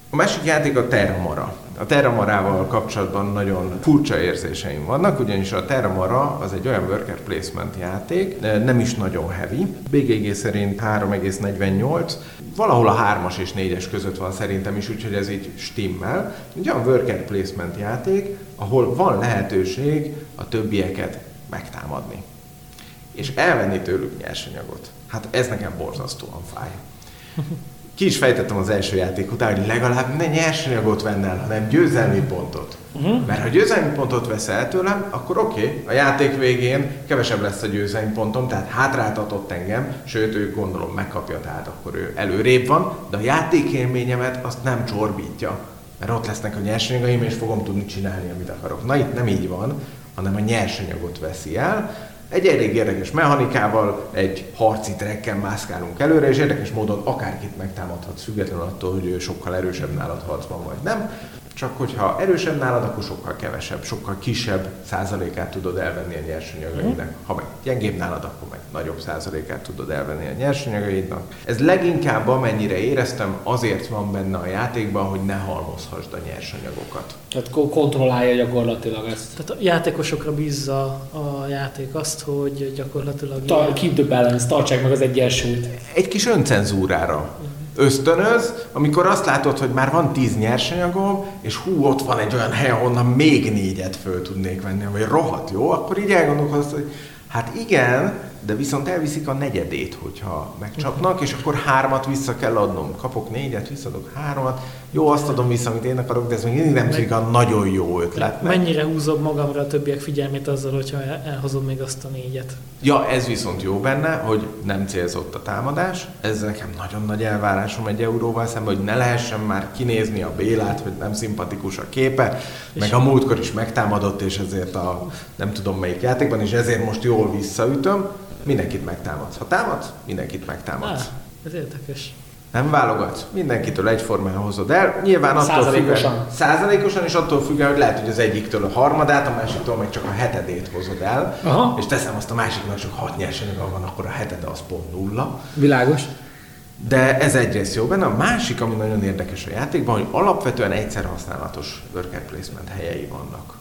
A másik játék a Terramara. A Terramarával kapcsolatban nagyon furcsa érzéseim vannak, ugyanis a Terramara az egy olyan worker placement játék, nem is nagyon heavy. BGG szerint 3,48, valahol a 3-as és 4-es között van szerintem is, úgyhogy ez így stimmel. Egy olyan worker placement játék, ahol van lehetőség a többieket megtámadni. És elvenni tőlük nyersanyagot. Hát ez nekem borzasztóan fáj ki is fejtettem az első játék után, hogy legalább ne nyersanyagot el, hanem győzelmi pontot. Uh-huh. Mert ha győzelmi pontot vesz el tőlem, akkor oké, okay, a játék végén kevesebb lesz a győzelmi pontom, tehát hátráltatott engem, sőt ő gondolom megkapja, tehát akkor ő előrébb van, de a játékélményemet azt nem csorbítja, mert ott lesznek a nyersanyagaim, és fogom tudni csinálni, amit akarok. Na itt nem így van, hanem a nyersanyagot veszi el, egy elég érdekes mechanikával, egy harci trekken mászkálunk előre, és érdekes módon akárkit megtámadhatsz, függetlenül attól, hogy ő sokkal erősebb nálad harcban vagy nem. Csak hogyha erősebb nálad, akkor sokkal kevesebb, sokkal kisebb százalékát tudod elvenni a nyersanyagaidnak. Ha meg gyengébb nálad, akkor meg nagyobb százalékát tudod elvenni a nyersanyagaidnak. Ez leginkább amennyire éreztem, azért van benne a játékban, hogy ne halmozhassd a nyersanyagokat. Tehát kontrollálja gyakorlatilag ezt. Tehát a játékosokra bízza a játék azt, hogy gyakorlatilag... Ta, keep the balance, tartsák meg az egyensúlyt. Egy kis öncenzúrára. Uh-huh ösztönöz, amikor azt látod, hogy már van tíz nyersanyagom, és hú, ott van egy olyan hely, ahonnan még négyet föl tudnék venni, vagy rohadt jó, akkor így elgondolkozol, hogy hát igen, de viszont elviszik a negyedét, hogyha megcsapnak, és akkor hármat vissza kell adnom. Kapok négyet, visszadok hármat, jó, azt adom vissza, amit én akarok, de ez még mindig nem tűnik a nagyon jó ötlet. Mennyire húzom magamra a többiek figyelmét azzal, hogyha elhozom még azt a négyet? Ja, ez viszont jó benne, hogy nem célzott a támadás. Ez nekem nagyon nagy elvárásom egy euróval szemben, hogy ne lehessen már kinézni a Bélát, hogy nem szimpatikus a képe, és meg a múltkor is megtámadott, és ezért a nem tudom melyik játékban, és ezért most jól visszaütöm mindenkit megtámadsz. Ha támadsz, mindenkit megtámadsz. Ah, ez érdekes. Nem válogatsz, mindenkitől egyformán hozod el. Nyilván attól százalékosan. Függen, százalékosan, és attól függően, hogy lehet, hogy az egyiktől a harmadát, a másiktól meg csak a hetedét hozod el. Aha. És teszem azt a másiknak csak hat nyersanyaga van, akkor a hetede az pont nulla. Világos. De ez egyrészt jó benne. A másik, ami nagyon érdekes a játékban, hogy alapvetően egyszer használatos worker placement helyei vannak.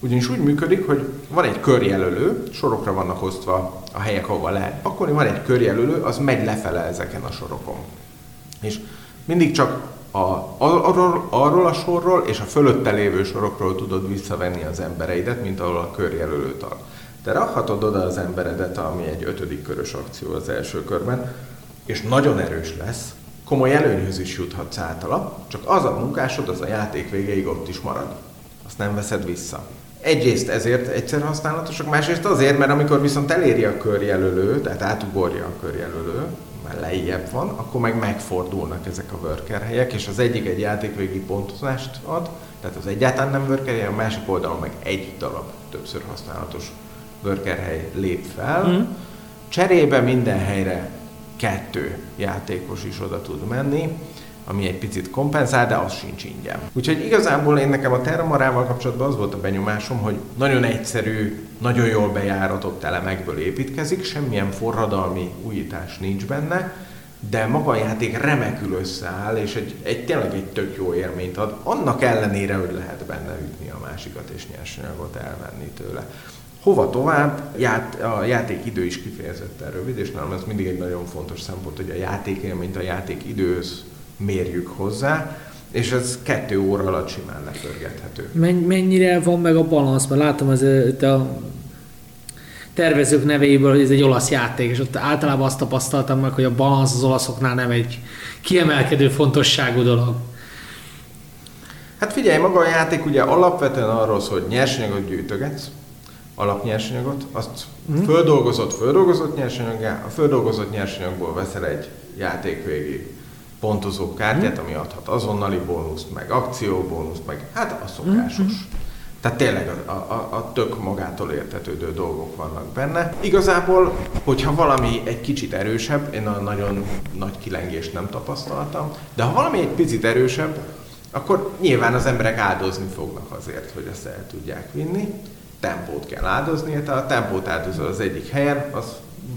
Ugyanis úgy működik, hogy van egy körjelölő, sorokra vannak osztva a helyek, ahova lehet pakolni, van egy körjelölő, az megy lefele ezeken a sorokon. És mindig csak a, arról, arról a sorról és a fölötte lévő sorokról tudod visszavenni az embereidet, mint ahol a körjelölő tart. Te rakhatod oda az emberedet, ami egy ötödik körös akció az első körben, és nagyon erős lesz, komoly előnyhöz is juthatsz általa, csak az a munkásod, az a játék végéig ott is marad. Azt nem veszed vissza. Egyrészt ezért egyszer használatosak, másrészt azért, mert amikor viszont eléri a körjelölő, tehát átugorja a körjelölő, mert lejjebb van, akkor meg megfordulnak ezek a worker helyek, és az egyik egy játékvégi pontozást ad, tehát az egyáltalán nem worker hely, a másik oldalon meg egy darab többször használatos worker hely lép fel. Mm. Cserébe minden helyre kettő játékos is oda tud menni, ami egy picit kompenzál, de az sincs ingyen. Úgyhogy igazából én nekem a Terramarával kapcsolatban az volt a benyomásom, hogy nagyon egyszerű, nagyon jól bejáratott elemekből építkezik, semmilyen forradalmi újítás nincs benne, de maga a játék remekül összeáll, és egy, egy tényleg egy tök jó élményt ad, annak ellenére, hogy lehet benne ütni a másikat és nyersanyagot elvenni tőle. Hova tovább? Ját, a játékidő is kifejezetten rövid, és nálam ez mindig egy nagyon fontos szempont, hogy a játékélményt a játékidőhöz mérjük hozzá, és ez kettő óra alatt simán lepörgethető. Mennyire van meg a balansz? Mert látom az a tervezők neveiből, hogy ez egy olasz játék, és ott általában azt tapasztaltam meg, hogy a balansz az olaszoknál nem egy kiemelkedő fontosságú dolog. Hát figyelj, maga a játék ugye alapvetően arról szól, hogy nyersanyagot gyűjtögetsz, alapnyersanyagot, azt mm. földolgozott, földolgozott nyersanyagá, a földolgozott nyersanyagból veszel egy játék végig pontozó kártyát, mm. ami adhat azonnali bónuszt, meg akcióbónuszt, meg hát a szokásos. Mm. Tehát tényleg a, a, a tök magától értetődő dolgok vannak benne. Igazából, hogyha valami egy kicsit erősebb, én a nagyon nagy kilengést nem tapasztaltam, de ha valami egy picit erősebb, akkor nyilván az emberek áldozni fognak azért, hogy ezt el tudják vinni. Tempót kell áldozni, tehát a tempót áldozol az egyik helyen, az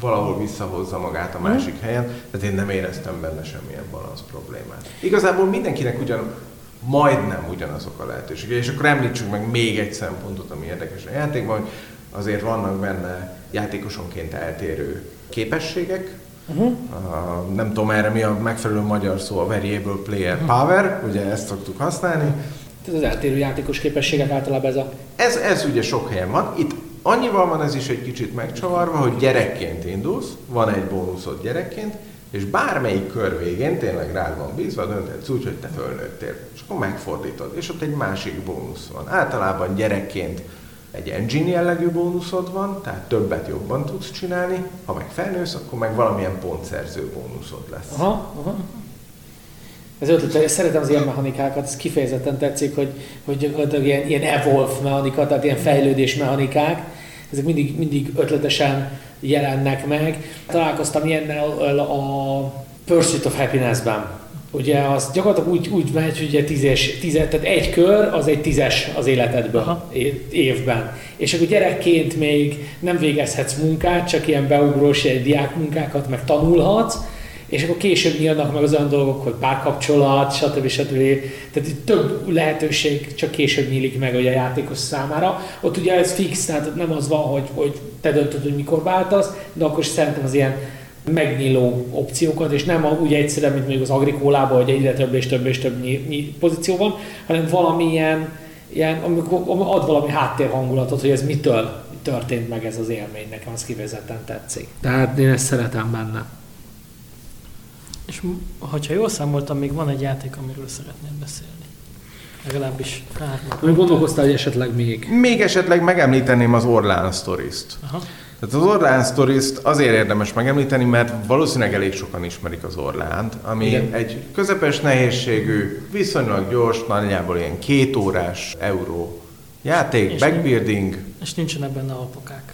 valahol visszahozza magát a másik helyen, tehát én nem éreztem benne semmilyen balansz problémát. Igazából mindenkinek ugyan majdnem ugyanazok a lehetőségek. És akkor említsük meg még egy szempontot, ami érdekes a játékban, hogy azért vannak benne játékosonként eltérő képességek, Uh-huh. Uh, nem tudom erre mi a megfelelő magyar szó, a variable player uh-huh. power, ugye ezt szoktuk használni. Ez az eltérő játékos képességek általában ez a... Ez, ez ugye sok helyen van. Itt annyival van ez is egy kicsit megcsavarva, hogy gyerekként indulsz, van egy bónuszod gyerekként, és bármelyik kör végén tényleg rád van bízva, dönthetsz úgy, hogy te fölnőttél, és akkor megfordítod, és ott egy másik bónusz van. Általában gyerekként egy engine jellegű bónuszod van, tehát többet jobban tudsz csinálni, ha meg felnősz, akkor meg valamilyen pontszerző bónuszod lesz. Aha, aha. Ez ötlet, szeretem az ilyen mechanikákat, ez kifejezetten tetszik, hogy, hogy ilyen, ilyen evolve mechanika, tehát ilyen fejlődés mechanikák, ezek mindig, mindig ötletesen jelennek meg. Találkoztam ilyennel a Pursuit of Happiness-ben. Ugye az gyakorlatilag úgy, úgy megy, hogy ugye tízes, tízes, tehát egy kör az egy tízes az életedből Aha. évben. És akkor gyerekként még nem végezhetsz munkát, csak ilyen beugrós egy diák munkákat meg tanulhatsz, és akkor később nyílnak meg az olyan dolgok, hogy párkapcsolat, stb. stb. Tehát itt több lehetőség csak később nyílik meg hogy a játékos számára. Ott ugye ez fix, tehát nem az van, hogy, hogy te döntöd, hogy mikor váltasz, de akkor is szerintem az ilyen megnyíló opciókat, és nem úgy egyszerűen, mint még az agrikólában, hogy egyre több és több és több pozíció van, hanem valamilyen ilyen, amikor ad valami háttérhangulatot, hogy ez mitől történt meg ez az élmény, nekem az kifejezetten tetszik. Tehát én ezt szeretem benne. És ha jól számoltam, még van egy játék, amiről szeretnél beszélni. Legalábbis hármat. Ami gondolkoztál, hogy esetleg még? Még esetleg megemlíteném az Orlán Stories-t. Aha. Tehát az Orlán stories azért érdemes megemlíteni, mert valószínűleg elég sokan ismerik az Orlánt, ami Igen. egy közepes nehézségű, viszonylag gyors, nagyjából ilyen két órás euró játék, és backbuilding. És nincsenek benne alpakák,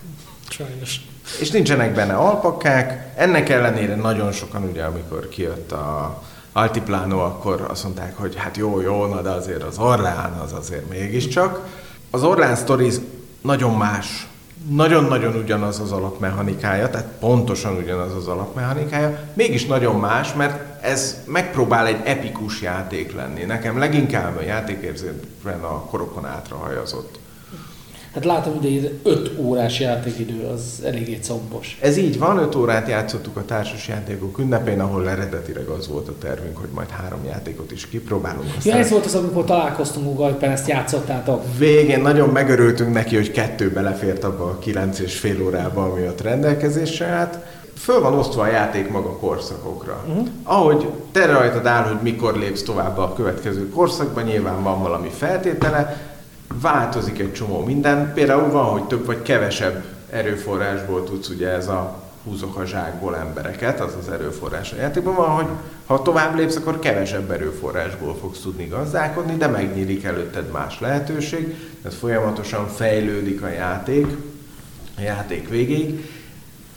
sajnos. És nincsenek benne alpakák, ennek ellenére nagyon sokan ugye, amikor kijött a Altiplano, akkor azt mondták, hogy hát jó, jó, na de azért az Orlán az azért mégiscsak. Az Orlán Stories nagyon más nagyon-nagyon ugyanaz az alapmechanikája, tehát pontosan ugyanaz az alapmechanikája, mégis nagyon más, mert ez megpróbál egy epikus játék lenni. Nekem leginkább a játékérzőben a korokon átrahajazott. Hát látom, hogy 5 órás játékidő az eléggé combos. Ez így van, 5 órát játszottuk a társas játékok ünnepén, ahol eredetileg az volt a tervünk, hogy majd három játékot is kipróbálunk. Aztán... Ja, ez volt az, amikor találkoztunk Ugajpen, ezt játszottátok. Végén nagyon megörültünk neki, hogy kettő belefért abba a kilenc és fél órába, ami ott rendelkezésre állt föl van osztva a játék maga korszakokra. Uh-huh. Ahogy te rajtad áll, hogy mikor lépsz tovább a következő korszakban, nyilván van valami feltétele, változik egy csomó minden. Például van, hogy több vagy kevesebb erőforrásból tudsz ugye ez a húzok a zsákból embereket, az az erőforrás a játékban van, hogy ha tovább lépsz, akkor kevesebb erőforrásból fogsz tudni gazdálkodni, de megnyílik előtted más lehetőség, ez folyamatosan fejlődik a játék, a játék végéig.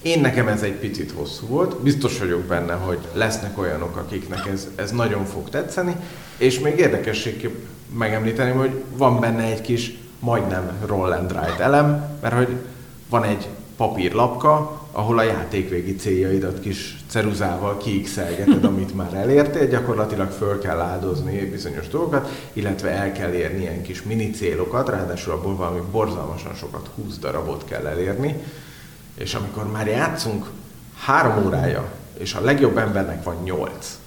Én nekem ez egy picit hosszú volt, biztos vagyok benne, hogy lesznek olyanok, akiknek ez, ez nagyon fog tetszeni, és még érdekességképp megemlíteni, hogy van benne egy kis majdnem roll and elem, mert hogy van egy papírlapka, ahol a játékvégi céljaidat kis ceruzával kiixelgeted, amit már elértél, gyakorlatilag föl kell áldozni bizonyos dolgokat, illetve el kell érni ilyen kis mini célokat, ráadásul abból valami borzalmasan sokat, 20 darabot kell elérni, és amikor már játszunk három órája, és a legjobb embernek van nyolc,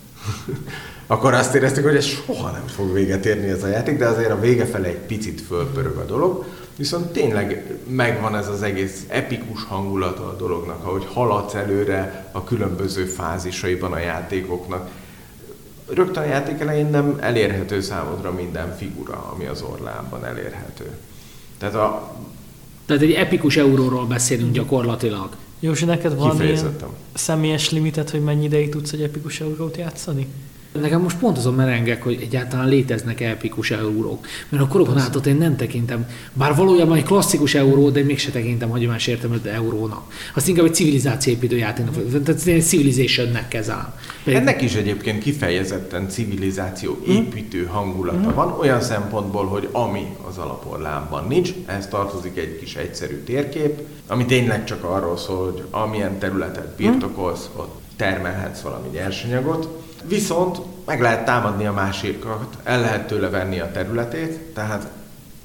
akkor azt éreztük, hogy ez soha nem fog véget érni ez a játék, de azért a vége fele egy picit fölpörög a dolog. Viszont tényleg megvan ez az egész epikus hangulata a dolognak, ahogy haladsz előre a különböző fázisaiban a játékoknak. rögtön a játék elején nem elérhető számodra minden figura, ami az orlában elérhető. Tehát a... Tehát egy epikus euróról beszélünk gyakorlatilag. Józsi, neked van ilyen személyes limitet, hogy mennyi ideig tudsz egy epikus eurót játszani? Nekem most pont azon merengek, hogy egyáltalán léteznek epikus eurók. Mert a korokon átot én nem tekintem, bár valójában egy klasszikus euró, de mégse tekintem hagyományos értelmű eurónak. Azt inkább egy civilizációépítő játéknak, tehát egy civilizationnek kezel. Ennek is egyébként kifejezetten civilizáció építő hangulata hmm. van, olyan szempontból, hogy ami az alaporlámban nincs, ez tartozik egy kis egyszerű térkép, ami tényleg csak arról szól, hogy amilyen területet birtokolsz, ott termelhetsz valami nyersanyagot, Viszont meg lehet támadni a másikat, el lehet tőle venni a területét, tehát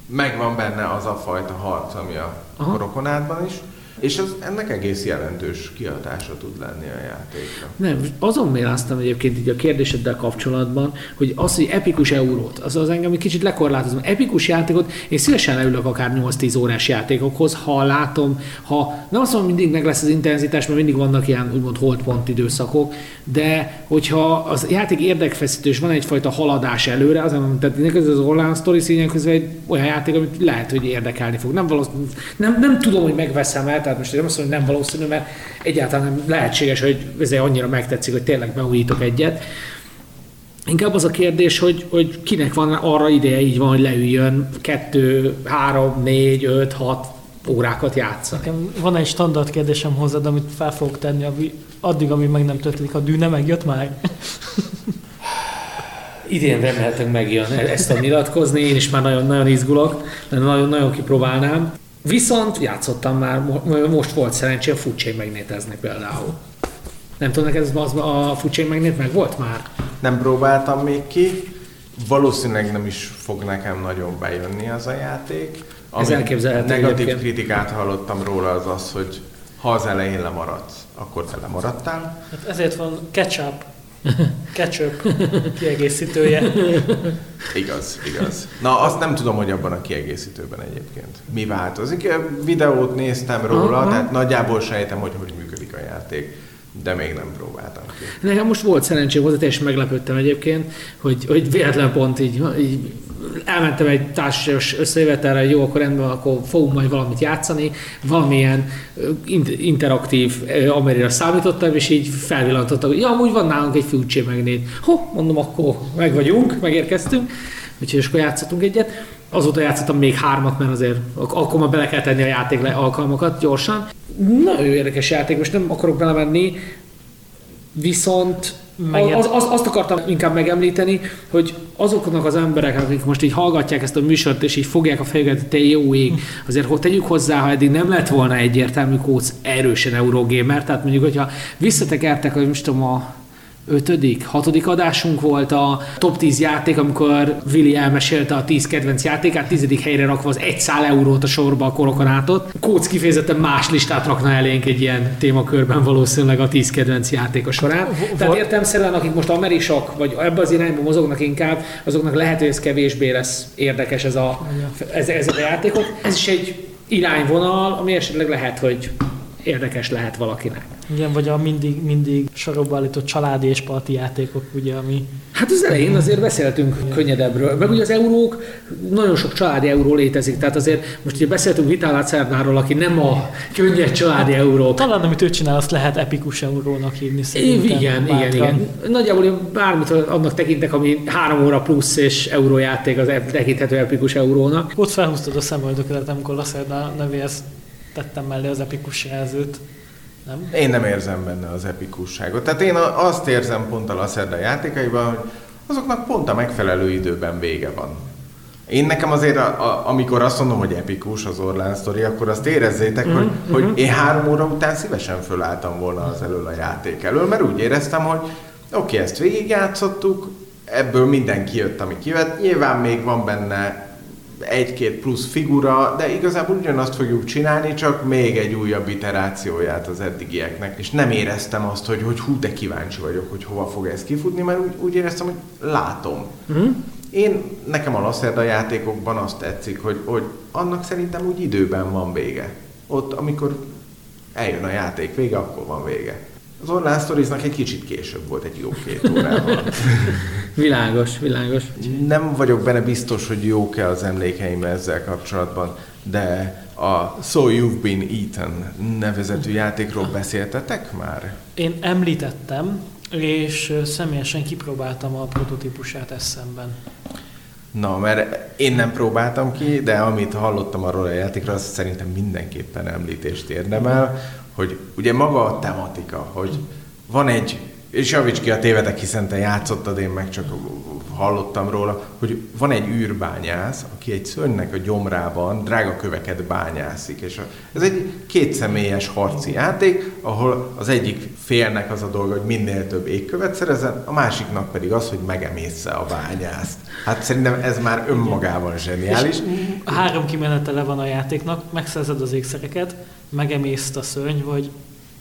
megvan benne az a fajta harc, ami a Aha. rokonádban is. És az, ennek egész jelentős kihatása tud lenni a játékra. Nem, azon méráztam egyébként így a kérdéseddel kapcsolatban, hogy az, hogy epikus eurót, az az engem egy kicsit lekorlátozom. Epikus játékot, én szívesen leülök akár 8-10 órás játékokhoz, ha látom, ha nem azt mondom, mindig meg lesz az intenzitás, mert mindig vannak ilyen úgymond holdpont időszakok, de hogyha az játék érdekfeszítő, és van egyfajta haladás előre, az tehát az online story színek egy olyan játék, amit lehet, hogy érdekelni fog. Nem, valószínű, nem, nem tudom, hogy megveszem el, tehát most nem azt mondom, hogy nem valószínű, mert egyáltalán nem lehetséges, hogy ez annyira megtetszik, hogy tényleg beújítok egyet. Inkább az a kérdés, hogy, hogy kinek van arra ideje így van, hogy leüljön kettő, három, négy, öt, hat órákat játszani. Nekem van egy standard kérdésem hozzád, amit fel fogok tenni, addig, amíg meg nem történik, a dű nem megjött már. Idén remélhetőleg megjön ezt a nyilatkozni, én is már nagyon, nagyon izgulok, nagyon, nagyon kipróbálnám. Viszont játszottam már, most volt szerencsém Food megnétezni például. Nem tudom, neked az, a Food megnét meg volt már? Nem próbáltam még ki, valószínűleg nem is fog nekem nagyon bejönni az a játék. Ami Ez elképzelhető Negatív egyébként. kritikát hallottam róla az az, hogy ha az elején lemaradsz, akkor te lemaradtál. Hát ezért van ketchup Ketchup kiegészítője. Igaz, igaz. Na, azt nem tudom, hogy abban a kiegészítőben egyébként mi változik. Videót néztem róla, Aha. tehát nagyjából sejtem, hogy hogy működik a játék de még nem próbáltam ki. Nekem most volt szerencsém hozzá, és meglepődtem egyébként, hogy, hogy véletlen pont így, így elmentem egy társas összejövetelre, jó, akkor rendben, akkor fogunk majd valamit játszani, valamilyen interaktív amerira számítottam, és így felvillantottam, hogy ja, amúgy van nálunk egy Future Magnet. Ho, mondom, akkor meg vagyunk, megérkeztünk, úgyhogy akkor játszottunk egyet. Azóta játszottam még hármat, mert azért akkor már bele kell tenni a játék alkalmakat gyorsan. Nagyon érdekes játék, most nem akarok belemenni, viszont az, az, azt akartam inkább megemlíteni, hogy azoknak az emberek, akik most így hallgatják ezt a műsort, és így fogják a fejüket, hogy te jó ég, azért hogy tegyük hozzá, ha eddig nem lett volna egyértelmű kóc erősen Eurogamer, tehát mondjuk, hogyha visszatekertek, hogy most tudom, a ötödik, hatodik adásunk volt a top 10 játék, amikor Willi elmesélte a 10 kedvenc játékát, tizedik helyre rakva az egy szál eurót a sorba a korokonátot. Kóc kifejezetten más listát rakna elénk egy ilyen témakörben valószínűleg a 10 kedvenc játéka során. Tehát értelmszerűen, akik most amerisak, vagy ebbe az irányba mozognak inkább, azoknak lehet, hogy ez kevésbé lesz érdekes ez a, ez, ezek a játékok. Ez is egy irányvonal, ami esetleg lehet, hogy érdekes lehet valakinek. Igen, vagy a mindig, mindig sorokba állított családi és parti játékok, ugye, ami... Hát az elején azért beszéltünk Igen. könnyedebbről, meg ugye az eurók, nagyon sok családi euró létezik, tehát azért most ugye beszéltünk Vitál Lacernáról, aki nem a könnyed családi euró. Talán amit ő csinál, azt lehet epikus eurónak hívni szerintem. Igen, bátran. igen, igen. Nagyjából én bármit annak tekintek, ami három óra plusz és eurójáték, az tekinthető epikus eurónak. Ott felhúztad a szemöldöket, amikor Lacerna nevéhez tettem mellé az epikus jelzőt. Nem? Én nem érzem benne az epikusságot. Tehát én azt érzem pont a Lacerda játékaiban, hogy azoknak pont a megfelelő időben vége van. Én nekem azért, a, a, amikor azt mondom, hogy epikus az Orlán sztori, akkor azt érezzétek, mm-hmm. hogy, mhm. hogy én három óra után szívesen fölálltam volna az elől a játék elől, mert úgy éreztem, hogy oké, okay, ezt végigjátszottuk, ebből mindenki jött, ami kivett. Nyilván még van benne egy-két plusz figura, de igazából ugyanazt fogjuk csinálni, csak még egy újabb iterációját az eddigieknek. És nem éreztem azt, hogy, hogy hú, de kíváncsi vagyok, hogy hova fog ez kifutni, mert úgy, úgy éreztem, hogy látom. Mm. Én, nekem a Lacerda játékokban azt tetszik, hogy, hogy annak szerintem úgy időben van vége. Ott, amikor eljön a játék vége, akkor van vége. Az online Stories-nak egy kicsit később volt, egy jó két órával. világos, világos. Nem vagyok benne biztos, hogy jók-e az emlékeim ezzel kapcsolatban, de a So You've Been Eaten nevezetű játékról beszéltetek már? Én említettem, és személyesen kipróbáltam a prototípusát eszemben. Na, mert én nem próbáltam ki, de amit hallottam arról a játékról, az szerintem mindenképpen említést érdemel, hogy ugye maga a tematika, hogy van egy, és javíts ki a tévedek, hiszen te játszottad, én meg csak hallottam róla, hogy van egy űrbányász, aki egy szörnynek a gyomrában drága köveket bányászik, és ez egy kétszemélyes harci játék, ahol az egyik félnek az a dolga, hogy minél több égkövet szerezzen, a másiknak pedig az, hogy megemészze a bányászt. Hát szerintem ez már önmagában zseniális. És három kimenetele van a játéknak, megszerzed az ékszereket, megemészt a szörny, vagy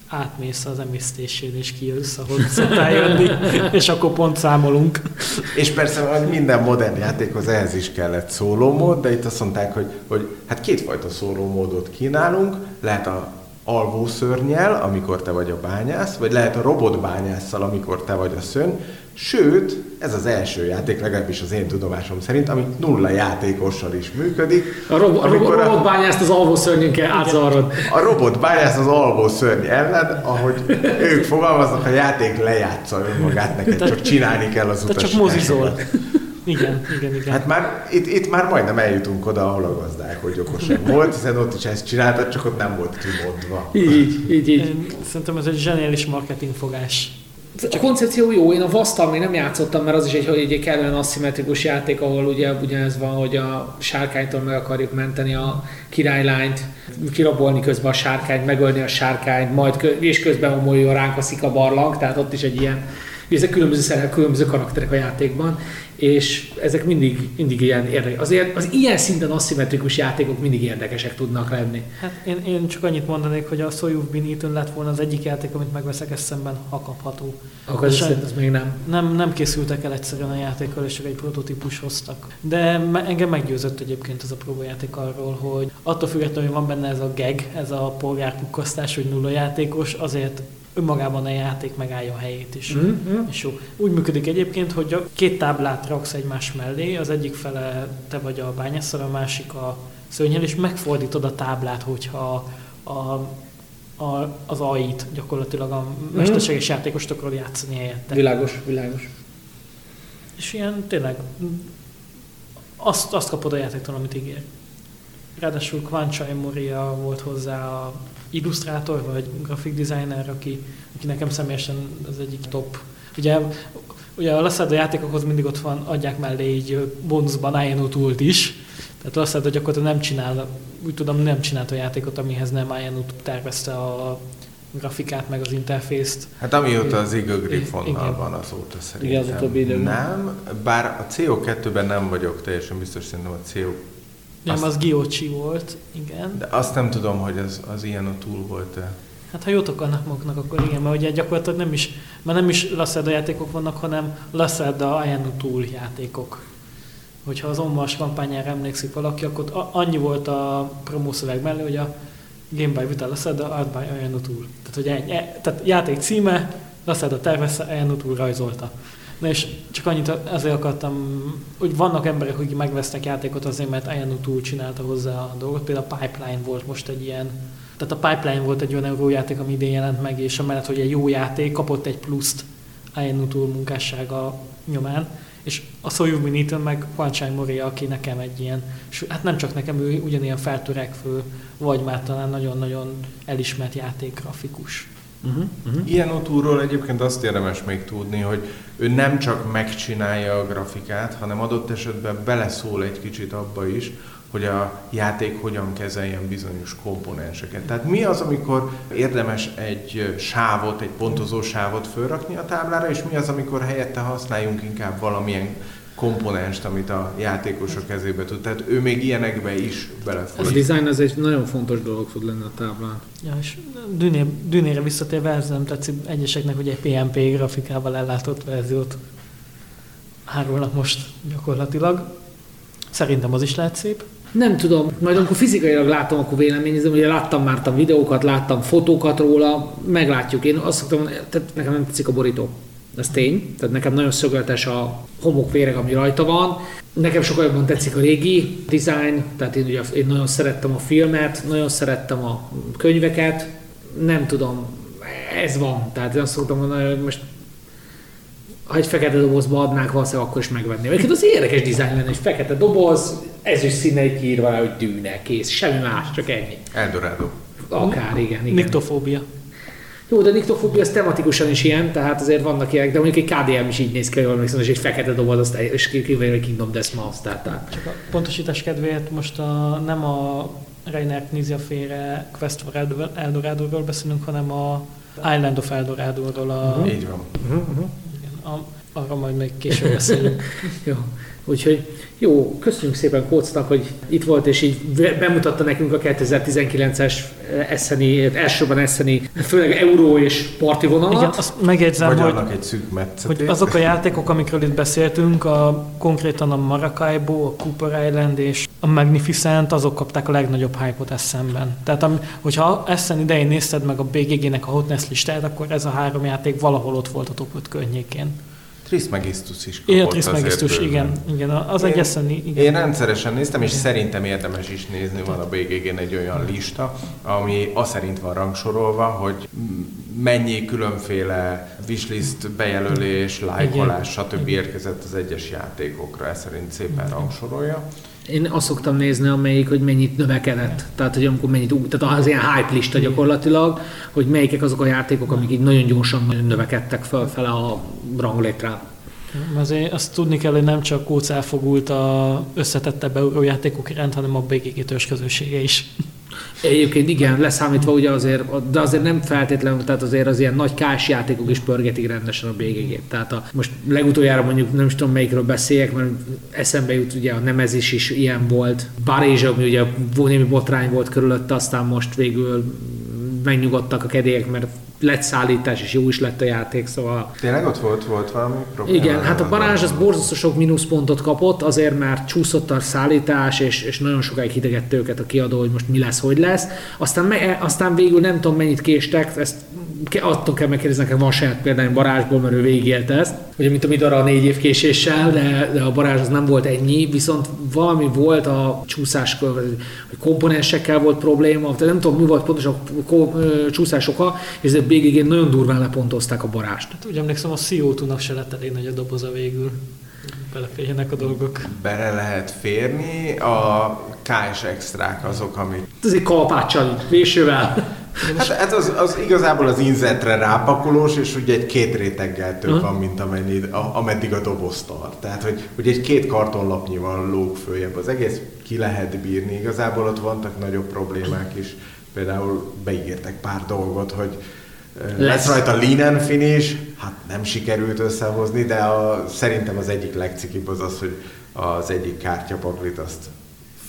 átmész az emésztésén, és kijössz, ahol szoktál jönni, és akkor pont számolunk. És persze hogy minden modern játékhoz ehhez is kellett szólómód, de itt azt mondták, hogy, hogy hát kétfajta szólómódot kínálunk, lehet a alvó szörnyel, amikor te vagy a bányász, vagy lehet a robotbányásszal, amikor te vagy a szörny, Sőt, ez az első játék, legalábbis az én tudomásom szerint, ami nulla játékossal is működik. A, rob- a robotbányászt az alvó szörnyünkkel átzavarod. A robotbányász az alvó szörny ellen, ahogy ők fogalmaznak, a játék lejátsza önmagát neked, csak csinálni kell az utas. csak mozizol. Igen, igen, igen. Hát már, itt, itt már majdnem eljutunk oda, ahol a gazdák, hogy okosabb volt, hiszen ott is ezt csináltad, csak ott nem volt kimondva. Így, így, így. Én szerintem ez egy zseniális marketingfogás. A koncepció jó, én a Vasztal még nem játszottam, mert az is egy, hogy egy kellően aszimmetrikus játék, ahol ugye ugyanez van, hogy a sárkánytól meg akarjuk menteni a királylányt, kirabolni közben a sárkányt, megölni a sárkányt, majd kö- és közben omolja ránk a szika barlang, tehát ott is egy ilyen, ezek különböző szerep, különböző karakterek a játékban, és ezek mindig, mindig ilyen érdekes. Azért az ilyen szinten aszimmetrikus játékok mindig érdekesek tudnak lenni. Hát én, én csak annyit mondanék, hogy a So You've Been Eaten lett volna az egyik játék, amit megveszek eszemben, ha kapható. Akkor ez, ez még nem. nem. Nem készültek el egyszerűen a játékkal, és csak egy prototípus hoztak. De engem meggyőzött egyébként ez a próbajáték arról, hogy attól függetlenül, hogy van benne ez a geg, ez a polgárpukkasztás, hogy nulla játékos, azért önmagában a játék megállja a helyét is. Mm-hmm. És jó. Úgy működik egyébként, hogy a két táblát raksz egymás mellé, az egyik fele te vagy a bányászal, a másik a szörnyel, és megfordítod a táblát, hogyha a, a, az AI-t gyakorlatilag a mm-hmm. mesterséges játékost akarod játszani helyette. Világos, világos. És ilyen tényleg azt, azt kapod a játéktól, amit ígér. Ráadásul Kvancsai Moria volt hozzá a illusztrátor vagy grafik designer, aki, aki nekem személyesen az egyik top. Ugye, ugye a Lassada játékokhoz mindig ott van, adják mellé így bónuszban INO túlt is, tehát Lassada gyakorlatilag nem csinál, úgy tudom, nem csinált a játékot, amihez nem INO tervezte a grafikát, meg az interfészt. Hát amióta az Eagle Griffonnal van, azóta szerintem Igen, az időben. nem. Bár a CO2-ben nem vagyok teljesen biztos, szerintem a CO nem, azt, az Giocsi volt, igen. De azt nem tudom, hogy az, az ilyen a túl volt-e. Hát ha jót akarnak maguknak, akkor igen, mert ugye gyakorlatilag nem is, mert nem is Lacerda játékok vannak, hanem Lacerda Ayano Tool játékok. Hogyha az Onmas kampányára emlékszik valaki, akkor annyi volt a promószöveg mellé, hogy a Game by Vita Lacerda Art by Ayano Tool. Tehát, hogy egy, e, tehát játék címe, Lacerda tervezte, Ayano Tool rajzolta. Na és csak annyit azért akartam, hogy vannak emberek, akik megvesznek játékot azért, mert Ayano túl csinálta hozzá a dolgot. Például a Pipeline volt most egy ilyen, tehát a Pipeline volt egy olyan eurójáték, ami idén jelent meg, és amellett, hogy egy jó játék, kapott egy pluszt Ayano túl munkássága nyomán. És a Soyuz Minitön meg Juan Moria, aki nekem egy ilyen, hát nem csak nekem, ő ugyanilyen feltörekvő, vagy már talán nagyon-nagyon elismert játékgrafikus. Uh-huh, uh-huh. Ilyen otúról egyébként azt érdemes még tudni, hogy ő nem csak megcsinálja a grafikát, hanem adott esetben beleszól egy kicsit abba is, hogy a játék hogyan kezeljen bizonyos komponenseket. Tehát mi az, amikor érdemes egy sávot, egy pontozó sávot fölrakni a táblára, és mi az, amikor helyette használjunk inkább valamilyen komponenst, amit a játékos a kezébe tud. Tehát ő még ilyenekbe is belefolyik. A design az egy nagyon fontos dolog tud lenni a táblán. Ja, és Düné, Dünére visszatérve, ez nem tetszik egyeseknek, hogy egy PNP grafikával ellátott verziót árulnak most gyakorlatilag. Szerintem az is lehet szép. Nem tudom, majd amikor fizikailag látom, akkor véleményezem, ugye láttam már a videókat, láttam fotókat róla, meglátjuk. Én azt szoktam, tehát nekem nem tetszik a borító. Ez tény. Tehát nekem nagyon szögletes a homokvéreg, ami rajta van. Nekem sokkal jobban tetszik a régi design, tehát én, ugye, én nagyon szerettem a filmet, nagyon szerettem a könyveket. Nem tudom, ez van. Tehát én azt szoktam mondani, hogy most ha egy fekete dobozba adnák, valószínűleg akkor is megvenném. Egyébként az érdekes dizájn lenne, egy fekete doboz, ezüst színe kiírva rá, hogy dűne, kész, semmi más, csak ennyi. Eldorado. Akár, igen, igen. Niktofóbia. Jó, de niktofóbia az tematikusan is ilyen, tehát azért vannak ilyenek, de mondjuk egy KDM is így néz ki, jól emlékszem, és egy fekete doboz, azt, és kívül egy Kingdom Death Mouse, tehát, tehát. Csak a pontosítás kedvéért most a, nem a Reiner Knizia féle Quest for Eldorado-ról beszélünk, hanem a Island of Eldorado-ról. A, uh-huh. Így van. Uh-huh. Igen, a, arra majd még később beszélünk. Jó. Úgyhogy jó, köszönjük szépen Kócnak, hogy itt volt, és így bemutatta nekünk a 2019-es eszeni, elsőben eszeni, főleg euró és parti vonalat. Igen, azt megjegyzem, hogy, hogy, egy szűk hogy azok a játékok, amikről itt beszéltünk, a, konkrétan a Maracaibo, a Cooper Island és a Magnificent, azok kapták a legnagyobb hype-ot eszemben. Tehát am, hogyha Essen idején nézted meg a BGG-nek a hotness listát, akkor ez a három játék valahol ott volt a top 5 környékén. Trismegistus is kapott Igen, Trismegistus, igen, igen, az én, egy eszeni, igen. Én rendszeresen néztem, és igen. szerintem érdemes is nézni, van a BGG-n egy olyan lista, ami azt szerint van rangsorolva, hogy mennyi különféle wishlist bejelölés, lájkolás, stb. érkezett az egyes játékokra, ez szerint szépen rangsorolja. Én azt szoktam nézni, amelyik, hogy mennyit növekedett. Tehát, hogy amikor mennyit, tehát az ilyen hype lista gyakorlatilag, hogy melyikek azok a játékok, amik így nagyon gyorsan növekedtek fel a ranglétrán. Azért azt tudni kell, hogy nem csak Kóc elfogult a összetettebb eurójátékok iránt, hanem a BGG közössége is. Egyébként igen, leszámítva ugye azért, de azért nem feltétlenül, tehát azért az ilyen nagy kás játékok is pörgetik rendesen a BGG-t. Tehát a, most legutoljára mondjuk nem is tudom melyikről beszéljek, mert eszembe jut ugye a Nemezis is ilyen volt. Parizs, ami ugye némi botrány volt körülötte, aztán most végül megnyugodtak a kedélyek, mert lett szállítás, és jó is lett a játék, szóval... Tényleg ott volt, volt valami probléma? Igen, hát a Barázs az borzasztó sok mínuszpontot kapott, azért mert csúszott a szállítás, és, és nagyon sokáig hidegette őket a kiadó, hogy most mi lesz, hogy lesz. Aztán, me, aztán végül nem tudom mennyit késtek, ezt attól kell megkérdezni, nekem van saját példány Barázsból, mert ő végigélte ezt, ugye mint a Midara a négy év késéssel, de, de a Barázs az nem volt ennyi, viszont valami volt a csúszás, hogy komponensekkel volt probléma, tehát nem tudom mi volt pontosan a csúszás oka, és a BGG nagyon durván lepontozták a Barást. Hát úgy emlékszem, a CO2-nak se lett elég nagy a doboza végül beleférjenek a dolgok. Bele lehet férni, a KS extrák azok, amik... Ez egy kalapáccsal, vésővel. Hát, hát az, az, igazából az inzetre rápakolós, és ugye egy két réteggel több uh-huh. van, mint amennyi, a, ameddig a doboz tart. Tehát, hogy, hogy egy két kartonlapnyival lóg följebb az egész, ki lehet bírni. Igazából ott vannak nagyobb problémák is. Például beígértek pár dolgot, hogy lesz, lesz rajta linen finish, hát nem sikerült összehozni, de a, szerintem az egyik legcikibb az az, hogy az egyik kártyapaklit azt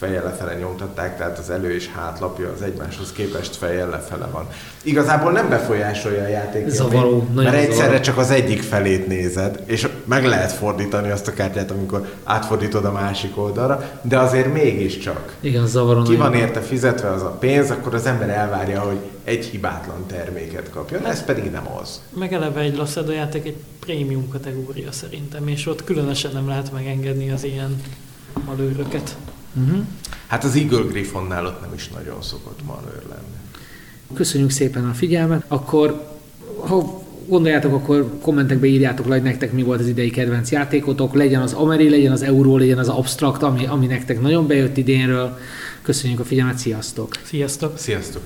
fejjel lefele nyomtatták, tehát az elő és hátlapja az egymáshoz képest fejjel lefele van. Igazából nem befolyásolja a játék, Zavaró, mert egyszerre zavaró. csak az egyik felét nézed, és meg lehet fordítani azt a kártyát, amikor átfordítod a másik oldalra, de azért mégiscsak. Igen, zavaró. Ki van érte fizetve az a pénz, akkor az ember elvárja, hogy egy hibátlan terméket kapjon, ez pedig nem az. Meg eleve egy Lassado játék egy prémium kategória szerintem, és ott különösen nem lehet megengedni az ilyen malőröket. Uh-huh. Hát az Eagle Griffonnál ott nem is nagyon szokott manőr lenni. Köszönjük szépen a figyelmet. Akkor, ha gondoljátok, akkor kommentekbe írjátok le, hogy nektek mi volt az idei kedvenc játékotok, legyen az Ameri, legyen az Euró, legyen az Abstract, ami, ami nektek nagyon bejött idénről. Köszönjük a figyelmet, sziasztok! Sziasztok! Sziasztok!